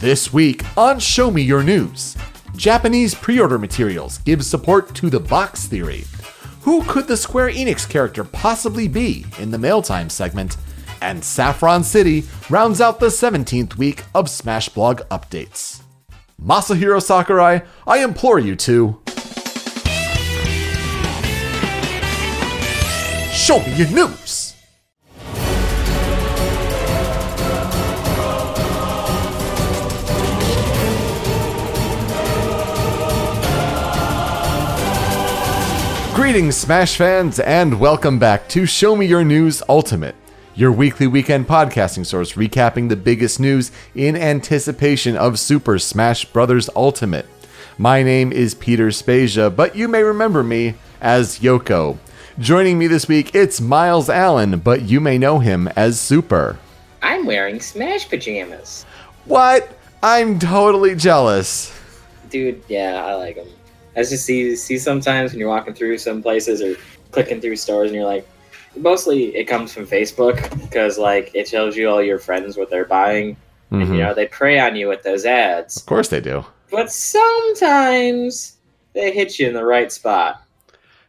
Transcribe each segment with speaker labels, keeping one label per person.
Speaker 1: This week on Show Me Your News, Japanese pre order materials give support to the box theory. Who could the Square Enix character possibly be in the mail time segment? And Saffron City rounds out the 17th week of Smash Blog updates. Masahiro Sakurai, I implore you to. Show me your news! Greetings, Smash fans, and welcome back to Show Me Your News Ultimate, your weekly weekend podcasting source recapping the biggest news in anticipation of Super Smash Bros. Ultimate. My name is Peter Spezia, but you may remember me as Yoko. Joining me this week, it's Miles Allen, but you may know him as Super.
Speaker 2: I'm wearing Smash pajamas.
Speaker 1: What? I'm totally jealous.
Speaker 2: Dude, yeah, I like them. I just see see sometimes when you're walking through some places or clicking through stores and you're like, mostly it comes from Facebook because like it shows you all your friends what they're buying, and
Speaker 1: Mhm.
Speaker 2: you know they prey on you with those ads.
Speaker 1: Of course they do.
Speaker 2: But sometimes they hit you in the right spot.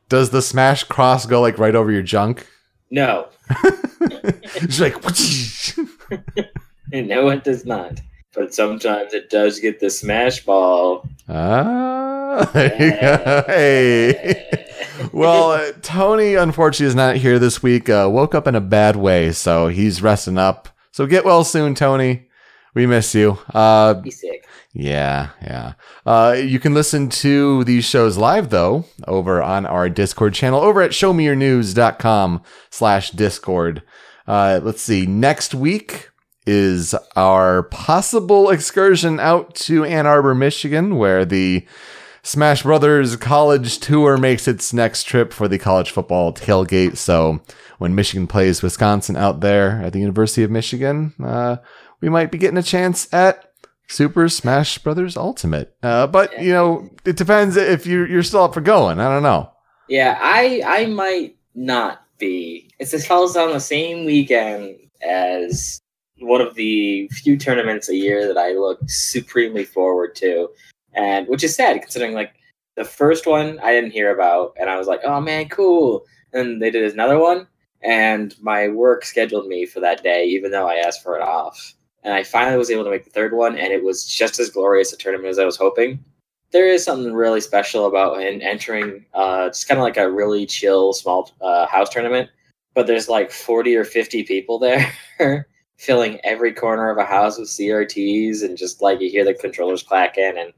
Speaker 1: Does the Smash cross go like right over your junk?
Speaker 2: No,
Speaker 1: It's like,
Speaker 2: no, it does not. But sometimes it does get the smash ball.
Speaker 1: ah, there you go. hey. Well, uh, Tony unfortunately is not here this week. Uh, woke up in a bad way, so he's resting up. So get well soon, Tony. We miss you. Uh,
Speaker 2: Be sick.
Speaker 1: Yeah, yeah. Uh, you can listen to these shows live though over on our Discord channel over at showmeyournews.com slash Discord. Uh, let's see. Next week is our possible excursion out to Ann Arbor, Michigan, where the Smash Brothers college tour makes its next trip for the college football tailgate. So when Michigan plays Wisconsin out there at the University of Michigan, uh, we might be getting a chance at Super Smash Brothers Ultimate. Uh, but you know, it depends if you're you're still up for going. I don't know.
Speaker 2: Yeah, I I might not be. It's this falls on the same weekend as one of the few tournaments a year that I look supremely forward to, and which is sad considering like the first one I didn't hear about, and I was like, oh man, cool. And they did another one, and my work scheduled me for that day, even though I asked for it off. And I finally was able to make the third one, and it was just as glorious a tournament as I was hoping there is something really special about in entering uh just kind of like a really chill small uh, house tournament but there's like 40 or 50 people there filling every corner of a house with crts and just like you hear the controllers clacking and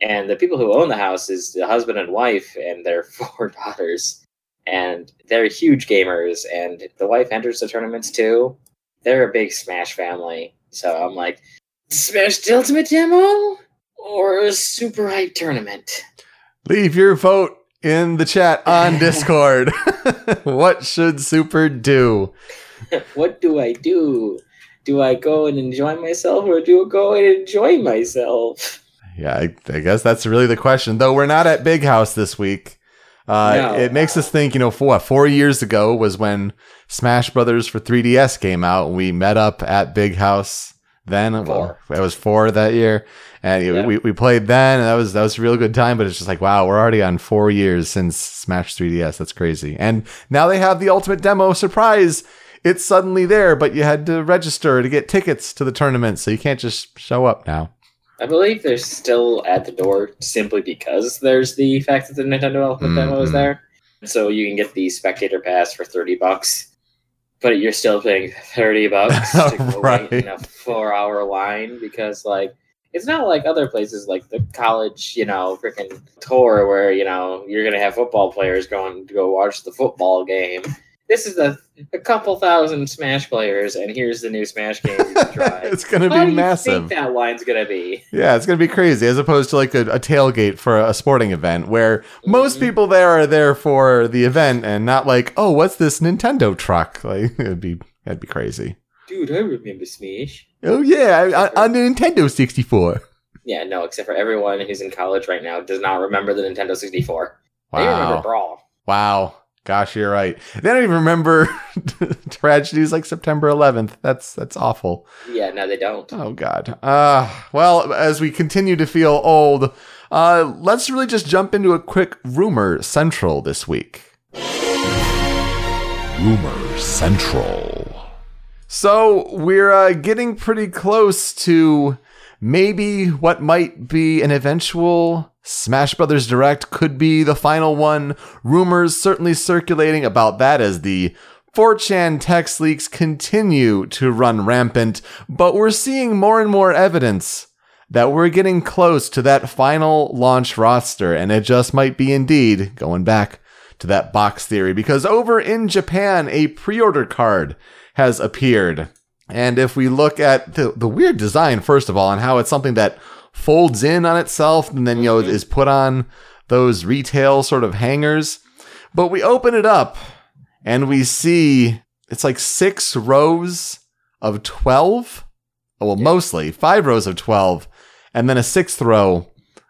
Speaker 2: and the people who own the house is the husband and wife and their four daughters and they're huge gamers and the wife enters the tournaments too they're a big smash family so i'm like smash the ultimate demo or a super hype tournament.
Speaker 1: Leave your vote in the chat on Discord. what should Super do?
Speaker 2: what do I do? Do I go and enjoy myself or do I go and enjoy myself?
Speaker 1: Yeah, I, I guess that's really the question. Though we're not at Big House this week. Uh,
Speaker 2: No.
Speaker 1: It makes us think, you know, what, four years ago was when Smash Brothers for 3DS came out, we met up at Big House. Then, well, it was four that year, and
Speaker 2: Yeah.
Speaker 1: we, we played then, and that was that was a real good time. But it's just like, wow, we're already on four years since Smash 3DS. That's crazy. And now they have the ultimate demo surprise. It's suddenly there, but you had to register to get tickets to the tournament, so you can't just show up now.
Speaker 2: I believe they're still at the door simply because there's the fact that the Nintendo Ultimate Demo is
Speaker 1: Mhm.
Speaker 2: there. So you can get the spectator pass for 30 bucks, but you're still paying 30 bucks to go
Speaker 1: Right.
Speaker 2: wait in a four hour line because, like, it's not like other places like the college, you know, freaking tour where, you know, you're going to have football players going to go watch the football game. This is a, a couple thousand Smash players, and here's the new Smash game you can try.
Speaker 1: it's gonna
Speaker 2: How
Speaker 1: be
Speaker 2: do you think that line's going to be?
Speaker 1: Yeah, it's gonna be crazy as opposed to like a, a tailgate for a sporting event where most
Speaker 2: Mhm.
Speaker 1: people there are there for the event and not like, oh, what's this Nintendo truck? Like it'd be that'd be crazy.
Speaker 2: Dude, I remember Smash.
Speaker 1: Oh yeah, on, on the Nintendo 64.
Speaker 2: Yeah, no, except for everyone who's in college right now does not remember the Nintendo 64. They remember Brawl.
Speaker 1: wow. Gosh, you're right. They don't even remember tragedies like September 11th. That's that's awful.
Speaker 2: Yeah, no, they don't.
Speaker 1: Oh God. Uh, well, as we continue to feel old, uh, let's really just jump into a quick rumor central this week. Rumor Central. So we're uh, getting pretty close to maybe what might be an eventual Smash Brothers Direct could be the final one. Rumors certainly circulating about that as the 4chan text leaks continue to run rampant, but we're seeing more and more evidence that we're getting close to that final launch roster, and it just might be indeed going back to that box theory because over in Japan, a pre order card has appeared. And if we look at the, the weird design, first of all, and how it's something that folds in on itself and then, you know, is put on those retail sort of hangers. But we open it up and we see it's like six rows of 12. Well, mostly five rows of 12, and then a sixth row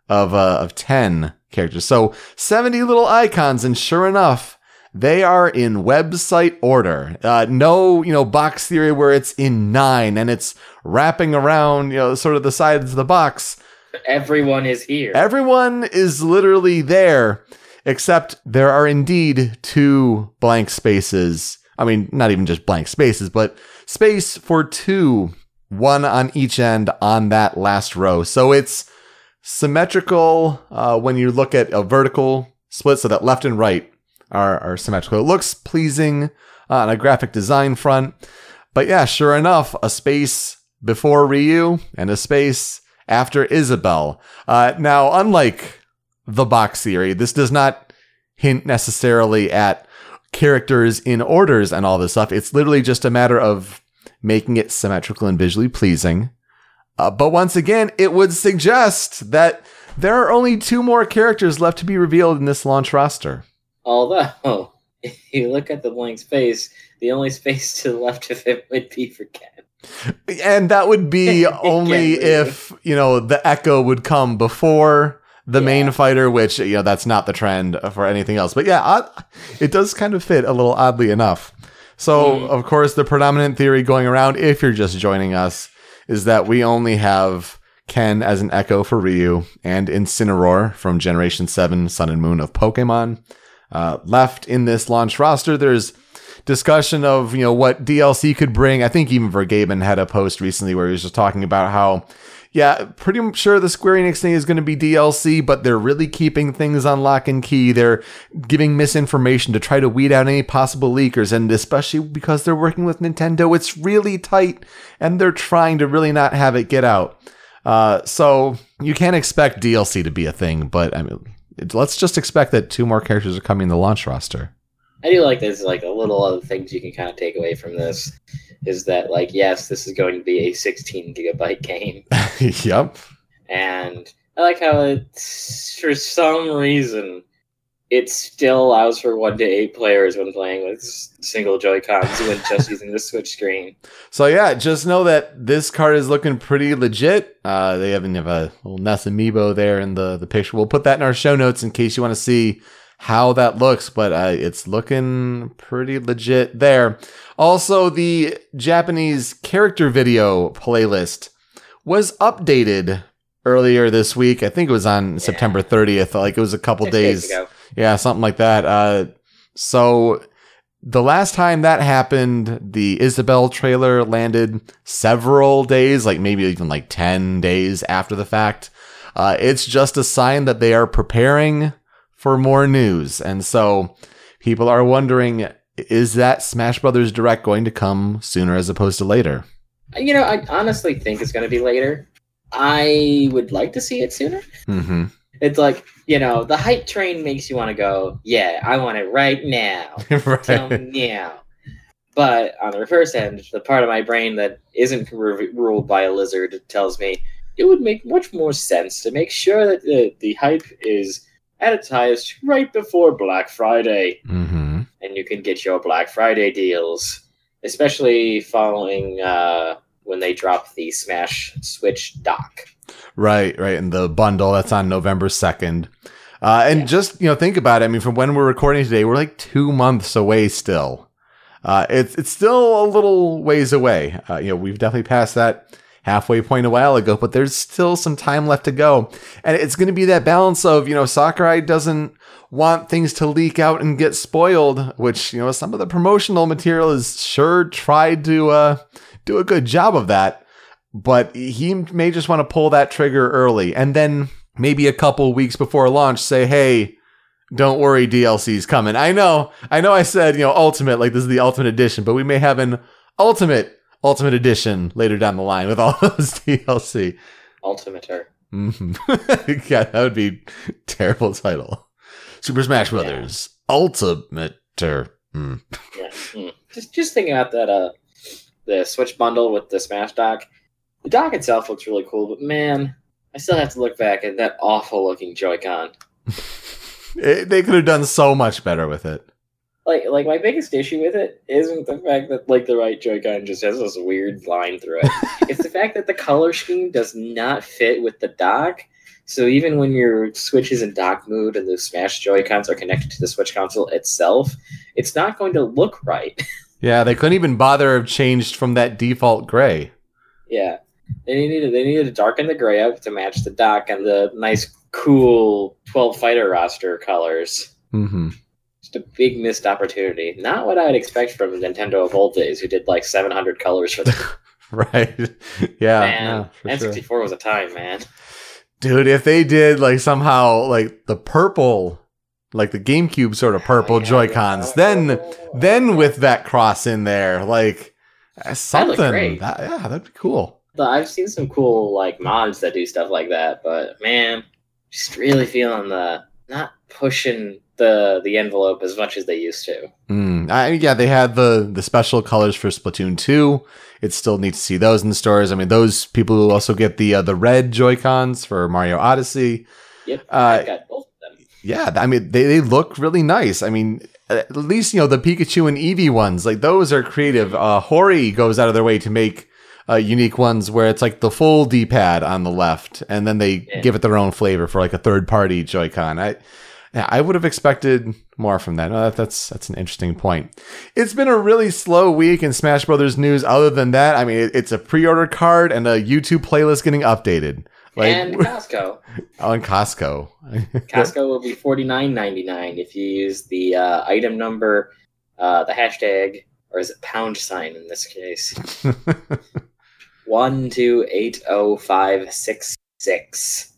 Speaker 1: of, uh, of 10 characters. So 70 little icons, and sure enough, they are in website order. Uh, no, you know, box theory where it's in nine and it's wrapping around, you know, sort of the sides of the box.
Speaker 2: Everyone is here.
Speaker 1: Everyone is literally there, except there are indeed two blank spaces. I mean, not even just blank spaces, but space for two, one on each end on that last row. So it's symmetrical uh, when you look at a vertical split, so that left and right are, are symmetrical. It looks pleasing uh, on a graphic design front. But yeah, sure enough, a space before Ryu and a space after Isabelle. Uh, now, unlike the box theory, this does not hint necessarily at characters in orders and all this stuff. It's literally just a matter of making it symmetrical and visually pleasing. Uh, but once again, it would suggest that there are only two more characters left to be revealed in this launch roster.
Speaker 2: Although, if you look at the blank space, the only space to the left of it would be for Ken.
Speaker 1: And that would be only if, you know, the Echo would come before the
Speaker 2: Yeah.
Speaker 1: main fighter, which, you know, that's not the trend for anything else. But yeah, it does kind of fit a little oddly enough. So,
Speaker 2: Mm.
Speaker 1: of course, the predominant theory going around, if you're just joining us, is that we only have Ken as an Echo for Ryu and Incineroar from Generation 7 Sun and Moon of Pokemon. Uh, left in this launch roster, there's discussion of, you know, what DLC could bring. I think even Vergeben had a post recently where he was just talking about how, yeah, pretty sure the Square Enix thing is going to be DLC, but they're really keeping things on lock and key. They're giving misinformation to try to weed out any possible leakers, and especially because they're working with Nintendo, it's really tight, and they're trying to really not have it get out. Uh, so you can't expect DLC to be a thing, but I mean, let's just expect that two more characters are coming in the launch roster.
Speaker 2: I do like there's like a little other things you can kind of take away from this is that like yes, this is going to be a 16 gigabyte game,
Speaker 1: yep.
Speaker 2: and I like how it's for some reason it still allows for one to eight players when playing with single Joy Cons when just using the Switch screen.
Speaker 1: So yeah, just know that this card is looking pretty legit. Uh, they even have a little Ness amiibo there in the, the picture. We'll put that in our show notes in case you want to see how that looks, but uh, it's looking pretty legit there. Also, the Japanese character video playlist was updated earlier this week. I think it was on September 30th. Like it was a couple
Speaker 2: Six
Speaker 1: days.
Speaker 2: ago.
Speaker 1: Yeah, something like that. Uh, so the last time that happened, the Isabelle trailer landed several days, like maybe even like 10 days after the fact. Uh, it's just a sign that they are preparing for more news. And so people are wondering is that Smash Brothers Direct going to come sooner as opposed to later?
Speaker 2: You know, I honestly think it's going to be later. I would like to see it sooner.
Speaker 1: Mm-hmm.
Speaker 2: It's like, you know, the hype train makes you want to go, yeah, I want it right now. Tell me now. But on the reverse end, the part of my brain that isn't ru- ruled by a lizard tells me it would make much more sense to make sure that the, the hype is at its highest right before Black Friday.
Speaker 1: mm-hmm.
Speaker 2: And you can get your Black Friday deals, especially following uh, when they drop the Smash Switch dock.
Speaker 1: Right, right. And the bundle that's on November 2nd. Uh, and
Speaker 2: Yeah.
Speaker 1: just you know, think about it. I mean, from when we're recording today, we're like two months away still. Uh, it's it's still a little ways away. Uh, you know, we've definitely passed that halfway point a while ago, but there's still some time left to go. And it's going to be that balance of you know, Sakurai doesn't want things to leak out and get spoiled, which you know, some of the promotional material is sure tried to uh, do a good job of that. But he may just want to pull that trigger early, and then maybe a couple weeks before launch say, "Hey." don't worry, DLC's coming. I know, I know I said, you know, ultimate, like this is the ultimate edition, but we may have an ultimate, ultimate edition later down the line with all those DLC.
Speaker 2: Ultimater.
Speaker 1: hmm yeah, that would be terrible title. Super Smash
Speaker 2: Yeah.
Speaker 1: Brothers Ultimater. Mm.
Speaker 2: Yeah. mm. Just just thinking about that uh the Switch bundle with the Smash dock. The dock itself looks really cool, but man, I still have to look back at that awful looking Joy-Con.
Speaker 1: It- they could have done so much better with it.
Speaker 2: Like like my biggest issue with it isn't the fact that like the right Joy-Con just has this weird line through it. it's the fact that the color scheme does not fit with the dock. So even when your Switch is in dock mode and the Smash Joy-Cons are connected to the Switch console itself, it's not going to look right.
Speaker 1: Yeah, they couldn't even bother have changed from that default gray.
Speaker 2: Yeah, they needed they needed to darken the gray up to match the dock and the nice, cool twelve fighter roster colors.
Speaker 1: hmm
Speaker 2: Just a big missed opportunity. Not what I'd expect from Nintendo of old days, who did like seven hundred colors for the
Speaker 1: Right. yeah.
Speaker 2: man. N sixty four was a time, man.
Speaker 1: Dude, if they did like somehow like the purple, like the GameCube sort of purple
Speaker 2: Yeah,
Speaker 1: Joy Cons, then then with that cross in there, like uh, something. That, yeah, that'd be cool.
Speaker 2: I've seen some cool like mods that do stuff like that, but man, just really feeling the not pushing the the envelope as much as they used to.
Speaker 1: Mm, I, yeah, they had the the special colors for Splatoon two. It still needs to see those in the stores. I mean, those people who also get the uh, the red Joy Cons for Mario Odyssey.
Speaker 2: Yep,
Speaker 1: Uh,
Speaker 2: got both of them.
Speaker 1: Yeah, I mean they, they look really nice. I mean, at least you know the Pikachu and Eevee ones, like those are creative. Uh, Hori goes out of their way to make uh, unique ones where it's like the full D-pad on the left, and then they
Speaker 2: Yeah.
Speaker 1: give it their own flavor for like a third-party Joy-Con. I yeah, I would have expected more from that. No, that. That's that's an interesting point. It's been a really slow week in Smash Brothers news. Other than that, I mean, it, it's a pre-order card and a YouTube playlist getting updated. Like
Speaker 2: and Costco.
Speaker 1: on Costco.
Speaker 2: Costco will be forty nine ninety nine if you use the uh, item number, uh, the hashtag, or is it pound sign in this case? One two eight oh five six six.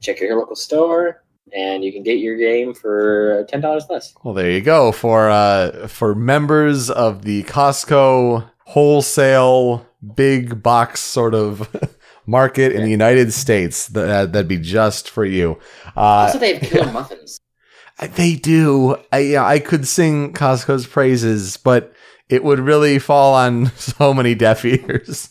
Speaker 2: Check your local store, and you can get your game for ten dollars less.
Speaker 1: Well, there you go for uh for members of the Costco wholesale big box sort of market in the United States. That that'd be just for you. Uh,
Speaker 2: Also, they have killer muffins.
Speaker 1: they do. I, yeah, I could sing Costco's praises, but it would really fall on so many deaf ears.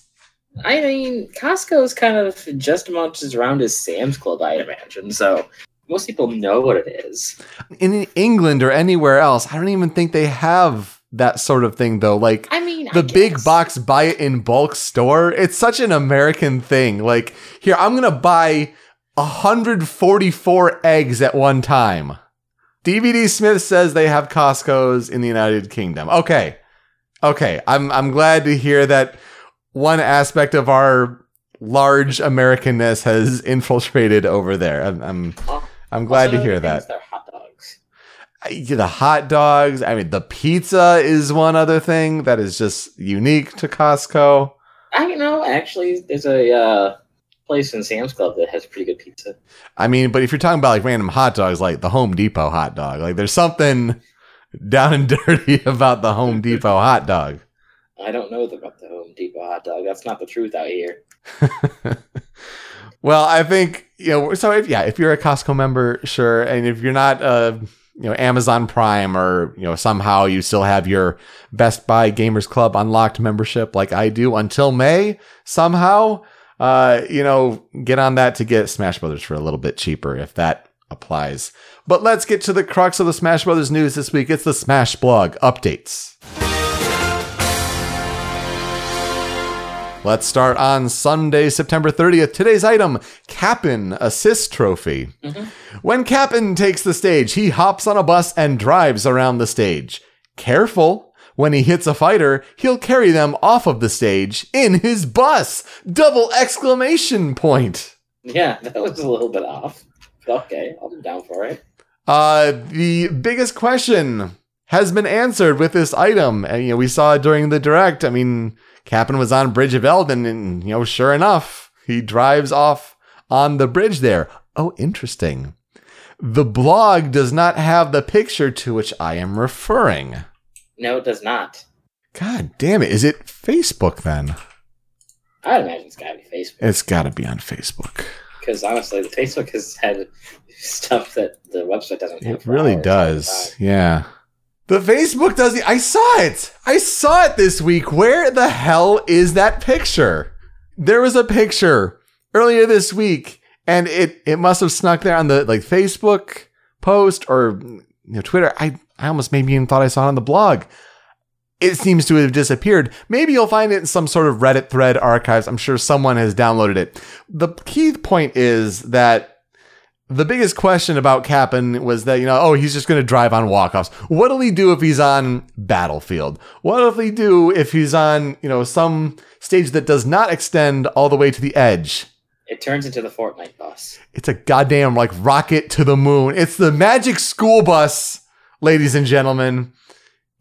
Speaker 2: I mean, Costco is kind of just as much as around as Sam's Club, I imagine. So most people know what it is.
Speaker 1: In England or anywhere else, I don't even think they have that sort of thing though. Like
Speaker 2: I mean, I
Speaker 1: the big box buy it in bulk store. It's such an American thing. Like, here, I'm going to buy 144 eggs at one time. DVD Smith says they have Costco's in the United Kingdom. Okay. Okay. I'm, I'm glad to hear that one aspect of our large Americanness has infiltrated over there. I'm, I'm, I'm glad
Speaker 2: Also,
Speaker 1: to hear that.
Speaker 2: Hot dogs.
Speaker 1: The hot dogs. I mean, the pizza is one other thing that is just unique to Costco.
Speaker 2: I know. Actually, there's a uh, place in Sam's Club that has pretty good pizza.
Speaker 1: I mean, but if you're talking about like random hot dogs, like the Home Depot hot dog, like there's something down and dirty about the Home Depot hot dog.
Speaker 2: I don't know about the Home Depot hot dog. That's not the truth out here.
Speaker 1: well, I think you know. So if yeah, if you're a Costco member, sure, and if you're not, uh, you know, Amazon Prime or you know somehow you still have your Best Buy Gamers Club unlocked membership, like I do until May, somehow, uh, you know, get on that to get Smash Brothers for a little bit cheaper if that applies. But let's get to the crux of the Smash Brothers news this week. It's the Smash blog updates. Let's start on Sunday, September 30th. Today's item Cap'n Assist Trophy. When Cap'n takes the stage, he hops on a bus and drives around the stage. Careful! When he hits a fighter, he'll carry them off of the stage in his bus! Double exclamation point!
Speaker 2: Yeah, that was a little bit off. Okay, I'll be down for it.
Speaker 1: Uh, the biggest question has been answered with this item. And, you know, we saw it during the direct. I mean, Cap'n was on Bridge of Eldin, and, you know, sure enough, he drives off on the bridge there. Oh, interesting. The blog does not have the picture to which I am referring.
Speaker 2: No, it does not.
Speaker 1: God damn it. Is it Facebook then?
Speaker 2: I'd imagine it's gotta be Facebook.
Speaker 1: It's got to be on Facebook.
Speaker 2: Because honestly, the Facebook has had stuff that the website doesn't have.
Speaker 1: It really
Speaker 2: hours at a
Speaker 1: does. Yeah. The Facebook does. The. I saw it. I saw it this week. Where the hell is that picture? There was a picture earlier this week, and it it must have snuck there on the like Facebook post or you know Twitter. I I almost maybe even thought I saw it on the blog. It seems to have disappeared. Maybe you'll find it in some sort of Reddit thread archives. I'm sure someone has downloaded it. The key point is that the biggest question about Cap'n was that, you know, oh, he's just going to drive on walk-offs. What'll he do if he's on Battlefield? What'll he do if he's on, you know, some stage that does not extend all the way to the edge?
Speaker 2: It turns into the Fortnite bus.
Speaker 1: It's a goddamn like rocket to the moon. It's the magic school bus, ladies and gentlemen.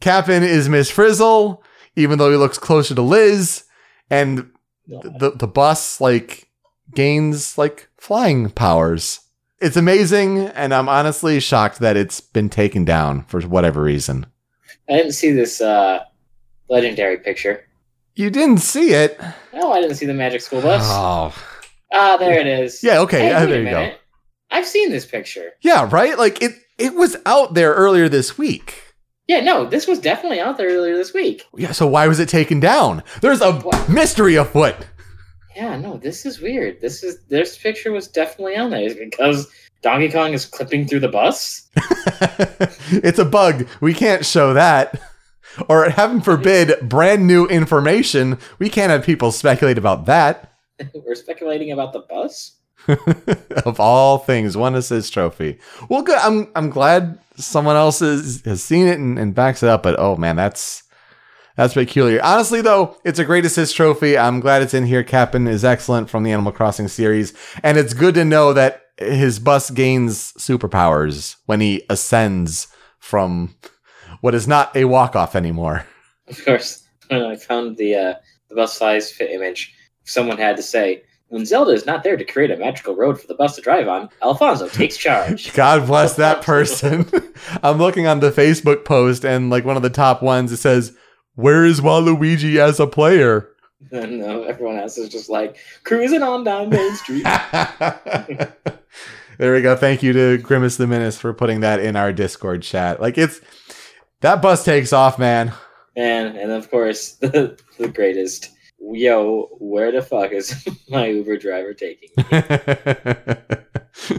Speaker 1: Cap'n is Miss Frizzle, even though he looks closer to Liz, and the the bus like gains like flying powers. It's amazing, and I'm honestly shocked that it's been taken down for whatever reason.
Speaker 2: I didn't see this uh, legendary picture.
Speaker 1: You didn't see it.
Speaker 2: No, I didn't see the Magic School Bus.
Speaker 1: Oh,
Speaker 2: Ah, there it is.
Speaker 1: yeah. Okay,
Speaker 2: Hey,
Speaker 1: there you go.
Speaker 2: I've seen this picture.
Speaker 1: Yeah, right. Like it. It was out there earlier this week.
Speaker 2: Yeah, no, this was definitely out there earlier this week.
Speaker 1: Yeah. So why was it taken down? There's a
Speaker 2: What?
Speaker 1: mystery afoot.
Speaker 2: Yeah, no, this is weird. This is this picture was definitely on there. Is because Donkey Kong is clipping through the bus?
Speaker 1: it's a bug. We can't show that. Or heaven forbid, brand new information. We can't have people speculate about that.
Speaker 2: We're speculating about the bus.
Speaker 1: of all things, one assist trophy. Well, good. I'm I'm glad someone else is, has seen it and, and backs it up. But oh man, that's that's peculiar. Honestly, though, it's a great assist trophy. I'm glad it's in here. Cap'n is excellent from the Animal Crossing series, and it's good to know that his bus gains superpowers when he ascends from what is not a walk off anymore.
Speaker 2: Of course, when I found the uh, the bus size fit image, someone had to say, "When Zelda is not there to create a magical road for the bus to drive on, Alfonso takes charge."
Speaker 1: God bless that person. I'm looking on the Facebook post, and like one of the top ones, it says, "Where is Waluigi as a player?"
Speaker 2: uh, everyone else is just like cruising on down Main Street.
Speaker 1: there we go. Thank you to Grimace the Menace for putting that in our Discord chat. Like it's that bus takes off, man.
Speaker 2: and and of course the the greatest. Yo, where the fuck is my Uber driver taking me?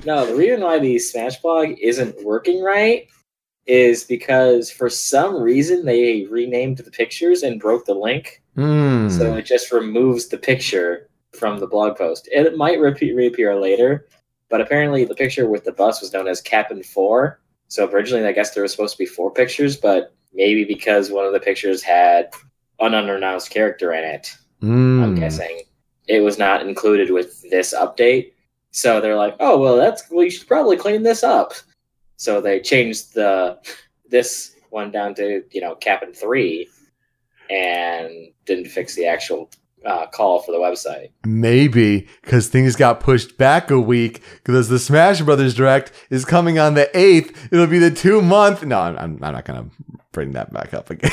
Speaker 2: No, the reason why the Smash blog isn't working right is because for some reason they renamed the pictures and broke the link.
Speaker 1: Hmm.
Speaker 2: So it just removes the picture from the blog post. It might repeat, reappear later, but apparently the picture with the bus was known as Cap'n 4. So originally, I guess there was supposed to be four pictures, but maybe because one of the pictures had an unannounced character in it, I'm
Speaker 1: Hmm.
Speaker 2: guessing it was not included with this update. So they're like, "Oh well, that's we should probably clean this up." So they changed the this one down to you know Cap'n three, and didn't fix the actual uh, call for the website.
Speaker 1: Maybe because things got pushed back a week because the Smash Brothers Direct is coming on the 8th. It'll be the two month. No, I'm, I'm not going to bring that back up again.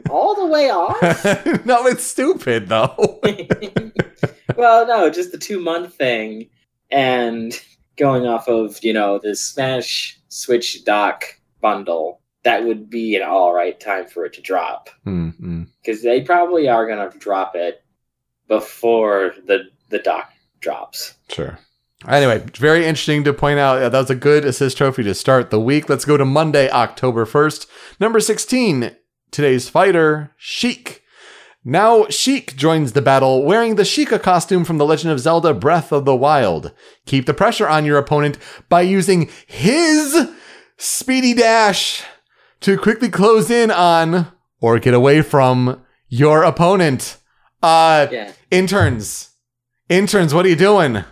Speaker 2: all the way off.
Speaker 1: no, it's stupid though.
Speaker 2: well, no, just the two month thing, and going off of you know the Smash Switch dock bundle. That would be an all right time for it to drop.
Speaker 1: Mm-hmm.
Speaker 2: Because they probably are going to drop it before the the dock drops.
Speaker 1: Sure. Anyway, very interesting to point out that was a good assist trophy to start the week. Let's go to Monday, October 1st. Number 16, today's fighter, Sheik. Now Sheik joins the battle wearing the Sheikah costume from The Legend of Zelda Breath of the Wild. Keep the pressure on your opponent by using his speedy dash to quickly close in on or get away from your opponent. Uh
Speaker 2: Yeah.
Speaker 1: interns. Interns, what are you doing?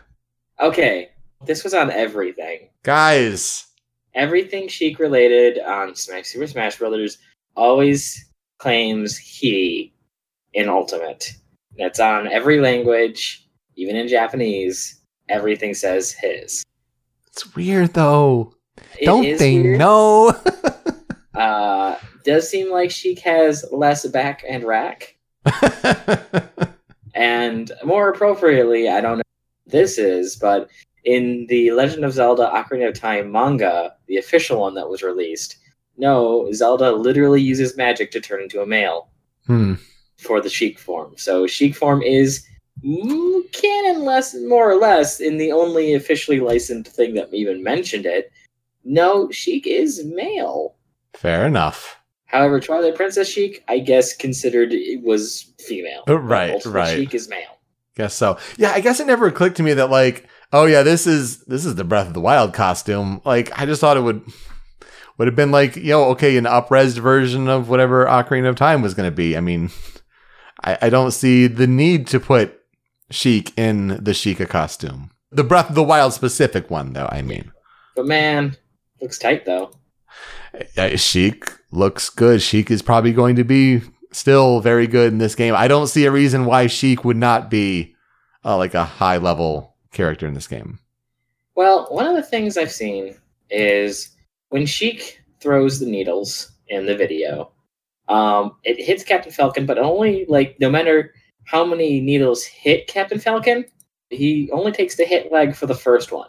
Speaker 2: Okay. This was on everything.
Speaker 1: Guys.
Speaker 2: Everything Sheik related on Smash Super Smash Brothers always claims he in Ultimate. It's on every language, even in Japanese. Everything says his.
Speaker 1: It's weird though.
Speaker 2: It
Speaker 1: Don't they
Speaker 2: weird.
Speaker 1: know?
Speaker 2: Uh, does seem like Sheik has less back and rack. And more appropriately, I don't know what this is, but in the Legend of Zelda Ocarina of Time manga, the official one that was released, no, Zelda literally uses magic to turn into a male
Speaker 1: hmm.
Speaker 2: For the Sheik form. So Sheik form is mm, canon less, more or less, in the only officially licensed thing that even mentioned it. No, Sheik is male.
Speaker 1: Fair enough.
Speaker 2: However, Twilight Princess Sheik, I guess, considered it was female.
Speaker 1: Oh, right, right.
Speaker 2: Sheik is male.
Speaker 1: Guess so. Yeah, I guess it never clicked to me that like, oh yeah, this is this is the Breath of the Wild costume. Like, I just thought it would would have been like, yo, okay, an upresed version of whatever Ocarina of Time was going to be. I mean, I, I don't see the need to put Sheik in the Sheikah costume. The Breath of the Wild specific one, though. I mean,
Speaker 2: But man, looks tight though.
Speaker 1: uh, Sheik looks good. Sheik is probably going to be still very good in this game. I don't see a reason why Sheik would not be uh, like a high level character in this game.
Speaker 2: Well, one of the things I've seen is when Sheik throws the needles in the video, um, it hits Captain Falcon, but only like no matter how many needles hit Captain Falcon, he only takes the hitlag for the first one.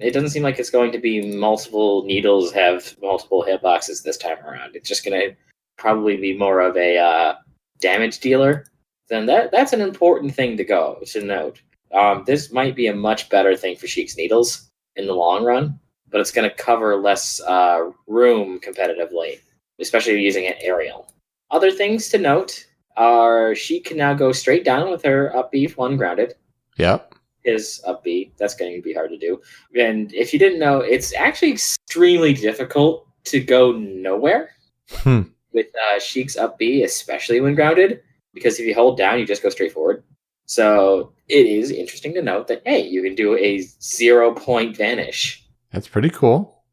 Speaker 2: It doesn't seem like it's going to be multiple needles have multiple hitboxes this time around. It's just going to probably be more of a uh, damage dealer. Then that that's an important thing to go to note. Um, this might be a much better thing for Sheik's needles in the long run, but it's going to cover less uh, room competitively, especially using an aerial. Other things to note are she can now go straight down with her up B one grounded.
Speaker 1: Yep.
Speaker 2: His up B. That's going to be hard to do. And if you didn't know, it's actually extremely difficult to go nowhere
Speaker 1: Hmm.
Speaker 2: with uh, Sheik's up B, especially when grounded, because if you hold down, you just go straight forward. So it is interesting to note that hey, you can do a zero point vanish.
Speaker 1: That's pretty cool.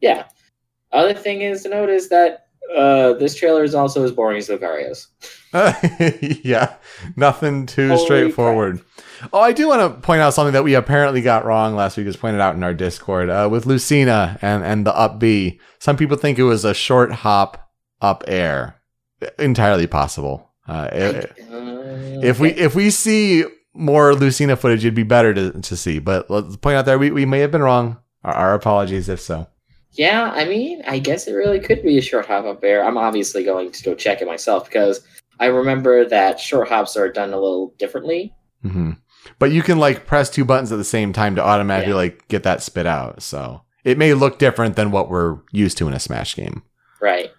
Speaker 2: Yeah. Other thing is to note is that uh, this trailer is also as boring as the Lucario's.
Speaker 1: yeah. Nothing too
Speaker 2: Holy
Speaker 1: straightforward. Oh, I do want to point out something that we apparently got wrong last week, as pointed out in our Discord uh, with Lucina and, and the up B. Some people think it was a short hop up air. Entirely possible. Uh, i- if we if we see more Lucina footage, it'd be better to, to see. But let's point out there we, we may have been wrong. Our, our apologies if so.
Speaker 2: Yeah, I mean, I guess it really could be a short hop up air. I'm obviously going to go check it myself because I remember that short hops are done a little differently.
Speaker 1: hmm But you can like press two buttons at the same time to automatically
Speaker 2: Yeah.
Speaker 1: like get that spit out. So it may look different than what we're used to in a Smash game.
Speaker 2: Right.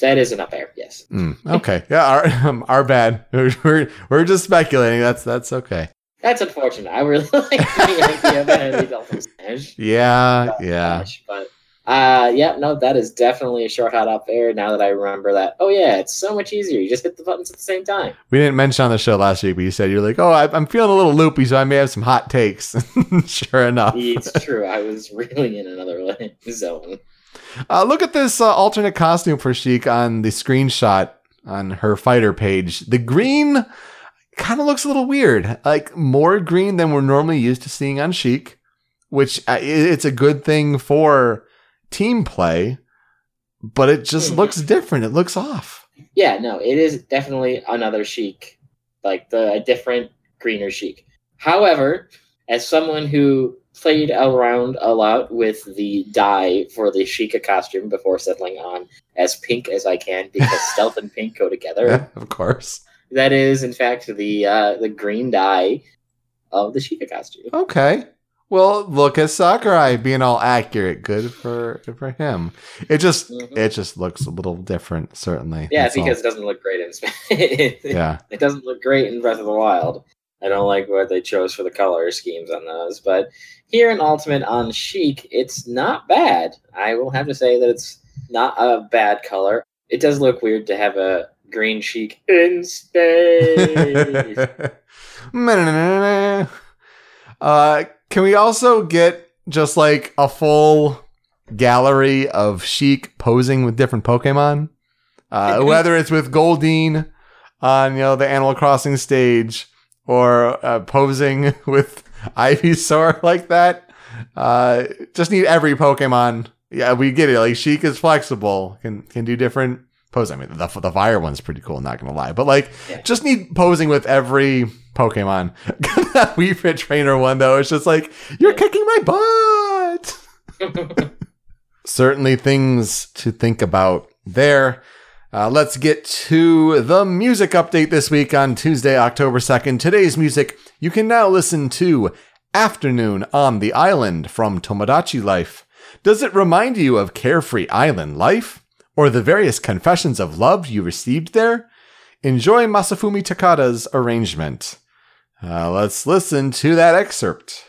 Speaker 2: That is an up air, yes.
Speaker 1: Mm, okay, yeah, our um, our bad. We're we're just speculating. That's that's okay.
Speaker 2: That's unfortunate. I really like the idea of Henry Delta Smash.
Speaker 1: Yeah, yeah.
Speaker 2: Smash, But uh yeah, no, that is definitely a short hop up air. now that I remember that. Oh yeah, it's so much easier. You just hit the buttons at the same time.
Speaker 1: We didn't mention on the show last week, but you said you're like, oh, I, I'm feeling a little loopy, so I may have some hot takes. sure enough.
Speaker 2: It's true. I was really in another zone.
Speaker 1: Uh, look at this uh, alternate costume for Sheik on the screenshot on her fighter page. The green kind of looks a little weird, like more green than we're normally used to seeing on Sheik, which uh, it's a good thing for team play, but it just
Speaker 2: Mhm.
Speaker 1: looks different. It looks off.
Speaker 2: Yeah, no, it is definitely another Sheik, like the a different greener Sheik. However, as someone who played around a lot with the dye for the Sheikah costume before settling on as pink as I can because stealth and pink go together.
Speaker 1: Yeah, of course.
Speaker 2: That is, in fact, the uh, the green dye of the Sheikah costume.
Speaker 1: Okay. Well, look at Sakurai being all accurate. Good for good for him. It just
Speaker 2: Mhm.
Speaker 1: it just looks a little different, certainly.
Speaker 2: Yeah,
Speaker 1: That's all.
Speaker 2: because it doesn't look great in
Speaker 1: yeah,
Speaker 2: It doesn't look great in Breath of the Wild. I don't like what they chose for the color schemes on those, but here in Ultimate on Sheik, it's not bad. I will have to say that it's not a bad color. It does look weird to have a green Sheik in space.
Speaker 1: uh, can we also get just like a full gallery of Sheik posing with different Pokemon? Uh, whether it's with Goldeen on you know the Animal Crossing stage or uh, posing with Ivysaur like that. Uh, just need every Pokemon. Yeah, we get it. Like Sheik is flexible, can can do different poses. I mean, the the fire one's pretty cool. Not gonna lie, but like,
Speaker 2: Yeah.
Speaker 1: just need posing with every Pokemon. that Wii Fit Trainer one though, it's just like you're
Speaker 2: Yeah.
Speaker 1: kicking my butt. Certainly things to think about there. Uh, let's get to the music update this week on Tuesday, October 2nd. Today's music you can now listen to Afternoon on the Island from Tomodachi Life. Does it remind you of carefree island life? Or the various confessions of love you received there? Enjoy Masafumi Takada's arrangement. Uh, let's listen to that excerpt.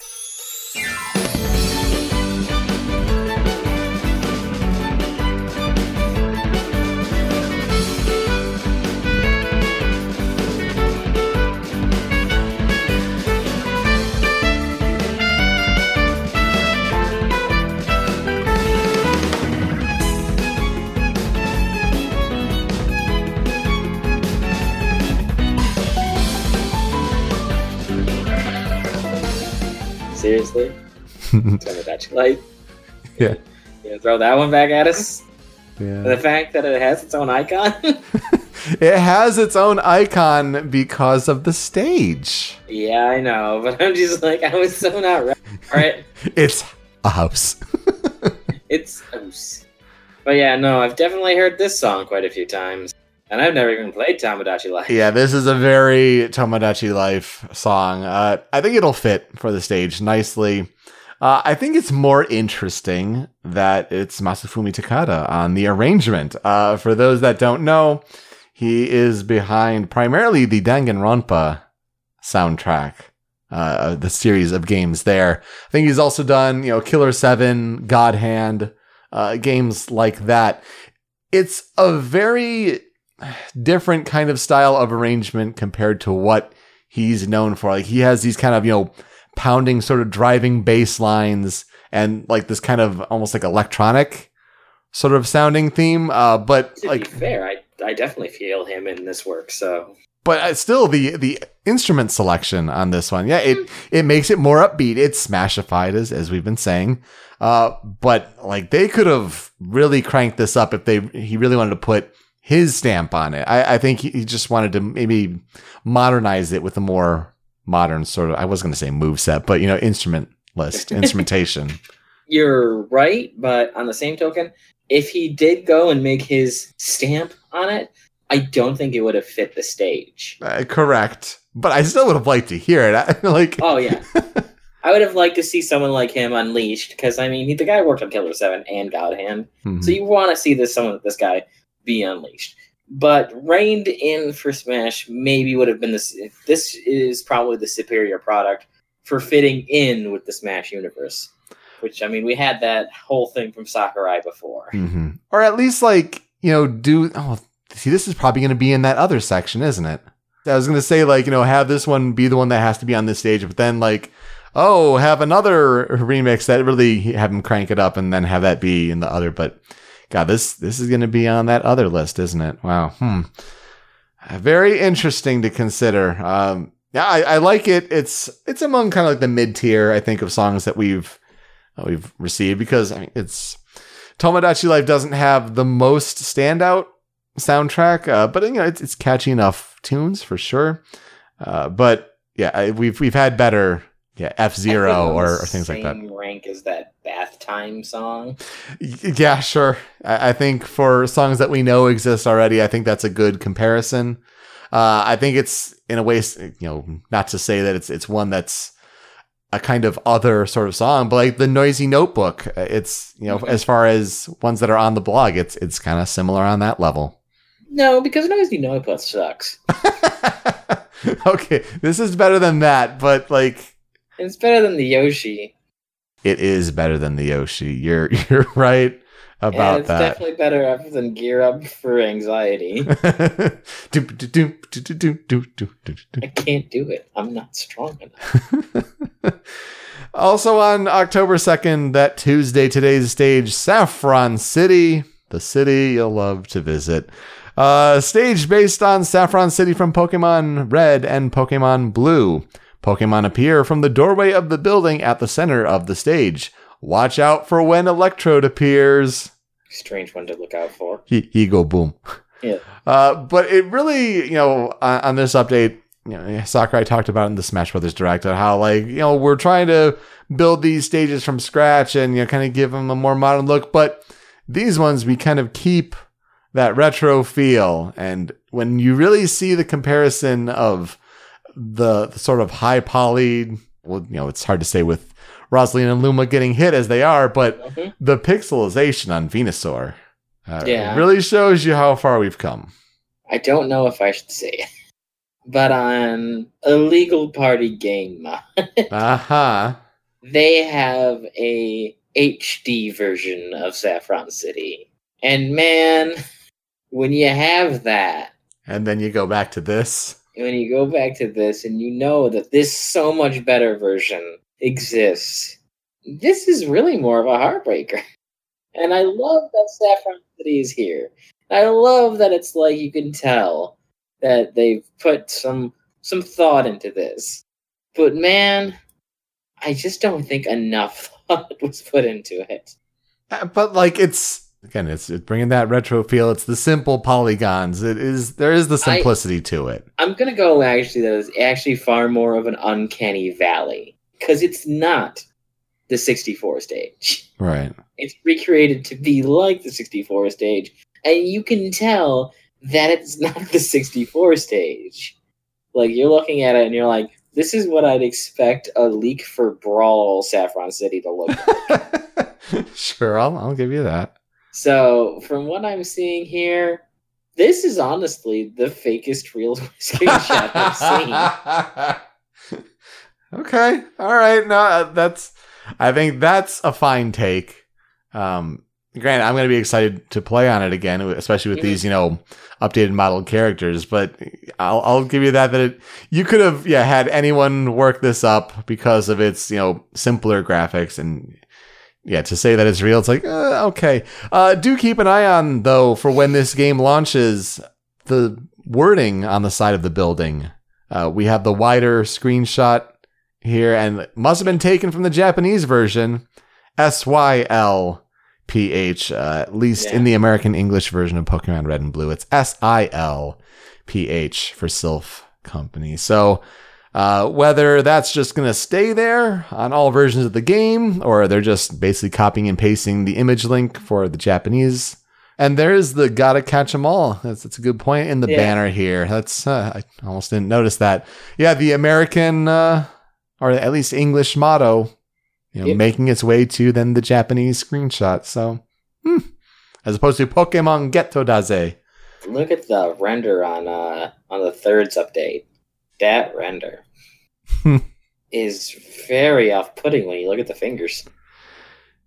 Speaker 2: Tomodachi Light?
Speaker 1: Yeah.
Speaker 2: You gonna throw that one back at us?
Speaker 1: Yeah.
Speaker 2: The fact that it has its own icon?
Speaker 1: It has its own icon because of the stage.
Speaker 2: yeah, I know, but I'm just like, I was so not ready. Alright,
Speaker 1: It's a house.
Speaker 2: it's Oos. But yeah, no, I've definitely heard this song quite a few times. And I've never even played Tomodachi Life.
Speaker 1: yeah, this is a very Tomodachi Life song. Uh, I think it'll fit for the stage nicely. Uh, I think it's more interesting that it's Masafumi Takada on the arrangement. Uh, for those that don't know, he is behind primarily the Danganronpa soundtrack, uh, the series of games there. I think he's also done, you know, Killer 7, God Hand, uh, games like that. It's a very different kind of style of arrangement compared to what he's known for. Like he has these kind of, you know, pounding sort of driving bass lines and like this kind of almost like electronic sort of sounding theme. Uh, but
Speaker 2: To
Speaker 1: like
Speaker 2: be fair, I, I definitely feel him in this work, so.
Speaker 1: but uh, still the the instrument selection on this one yeah it it makes it more upbeat it's smashified as as we've been saying uh but like they could have really cranked this up if they he really wanted to put his stamp on it i i think he, he just wanted to maybe modernize it with a more modern sort of i was going to say move set but you know instrument list instrumentation
Speaker 2: You're right, but on the same token, if he did go and make his stamp on it, I don't think it would have fit the stage.
Speaker 1: uh, correct but i still would have liked to hear it I, like
Speaker 2: Oh yeah. I would have liked to see someone like him unleashed because I mean, he, the guy worked on Killer Seven and God Hand,
Speaker 1: mhm.
Speaker 2: so you want to see this someone this guy be unleashed. But reined in for Smash maybe would have been this. This is probably the superior product for fitting in with the Smash universe. Which I mean, we had that whole thing from Sakurai before.
Speaker 1: hmm Or at least like, you know, do oh see this is probably gonna be in that other section, isn't it? I was gonna say, like, you know, have this one be the one that has to be on this stage, but then like, oh, have another remix that really have him crank it up and then have that be in the other. But God, this this is gonna be on that other list, isn't it? Wow. Hmm. Uh, Very interesting to consider. Um yeah, I, I like it. It's it's among kind of like the mid tier, I think, of songs that we've that we've received because I mean it's Tomodachi Life doesn't have the most standout soundtrack, uh, but you know it's it's catchy enough tunes for sure. Uh, but yeah, we've we've had better yeah F Zero or, or things like that.
Speaker 2: Same rank as that bath time song.
Speaker 1: Yeah, sure. I, I think for songs that we know exist already, I think that's a good comparison. Uh, I think it's in a way, you know, not to say that it's it's one that's a kind of other sort of song, but like the Noisy Notebook, uh, it's you know as far as ones that are on the blog, it's it's kind of similar on that level.
Speaker 2: No, because Noisy Notebook sucks.
Speaker 1: okay, this is better than that, but like
Speaker 2: it's better than the Yoshi.
Speaker 1: It is better than the Yoshi. You're you're right about yeah,
Speaker 2: it's
Speaker 1: that.
Speaker 2: definitely better than gear up for anxiety. I can't do it. I'm not strong enough.
Speaker 1: also on October 2nd, that Tuesday, today's stage, Saffron City, the city you'll love to visit. Uh, stage based on Saffron City from Pokemon Red and Pokemon Blue. Pokemon appear from the doorway of the building at the center of the stage. Watch out for when Electrode appears.
Speaker 2: Strange one to look out for.
Speaker 1: He, he go boom.
Speaker 2: Yeah.
Speaker 1: Uh, but it really, you know, on, on this update, you know, Sakurai talked about in the Smash Brothers Direct on how, like, you know, we're trying to build these stages from scratch and, you know, kind of give them a more modern look. But these ones, we kind of keep that retro feel. And when you really see the comparison of the, the sort of high poly, well, you know, it's hard to say with Rosalina and Luma getting hit as they are, but
Speaker 2: Mhm.
Speaker 1: the pixelization on Venusaur uh,
Speaker 2: Yeah.
Speaker 1: really shows you how far we've come.
Speaker 2: I don't know if I should say it. But on Illegal Party Game Mod,
Speaker 1: Uh-huh.
Speaker 2: they have a HD version of Saffron City. And man, when you have that,
Speaker 1: And then you go back to this.
Speaker 2: When you go back to this and you know that this so much better version exists, this is really more of a heartbreaker. And I love that Saffron City is here. I love that it's like you can tell that they've put some some thought into this. But man, I just don't think enough thought was put into it.
Speaker 1: Uh, But like it's again, it's, it's bringing that retro feel. It's the simple polygons. It is there is the
Speaker 2: I-
Speaker 1: simplicity to it.
Speaker 2: I'm gonna go actually that is actually far more of an uncanny valley because it's not the 64 stage.
Speaker 1: Right.
Speaker 2: It's recreated to be like the 64 stage, and you can tell that it's not the 64 stage. Like you're looking at it and you're like, this is what I'd expect a leak for Brawl Saffron City to look like.
Speaker 1: sure, I'll I'll give you that.
Speaker 2: So from what I'm seeing here, this is honestly the fakest real screenshot I've seen.
Speaker 1: okay. All right. No, uh, that's I think that's a fine take. Um granted, I'm going to be excited to play on it again, especially with
Speaker 2: Mhm.
Speaker 1: these, you know, updated modeled characters, but I'll I'll give you that that it, you could have yeah, had anyone work this up because of its, you know, simpler graphics and yeah, to say that it's real, it's like, uh, okay. Uh, do keep an eye on, though, for when this game launches, the wording on the side of the building. Uh, we have the wider screenshot here, and must have been taken from the Japanese version. S Y L P H, uh, at least in the American English version of Pokemon Red and Blue. It's S I L P H for Sylph Company. So, uh, whether that's just going to stay there on all versions of the game, or they're just basically copying and pasting the image link for the Japanese. And there's the gotta catch 'em all. That's, that's a good point in the
Speaker 2: Yeah.
Speaker 1: banner here. That's uh, I almost didn't notice that. Yeah, the American uh, or at least English motto, you know, making its way to then the Japanese screenshot. So, hmm. as opposed to Pokemon Geto Daze.
Speaker 2: Look at the render on uh on the thirds update. That render is very off-putting when you look at the fingers.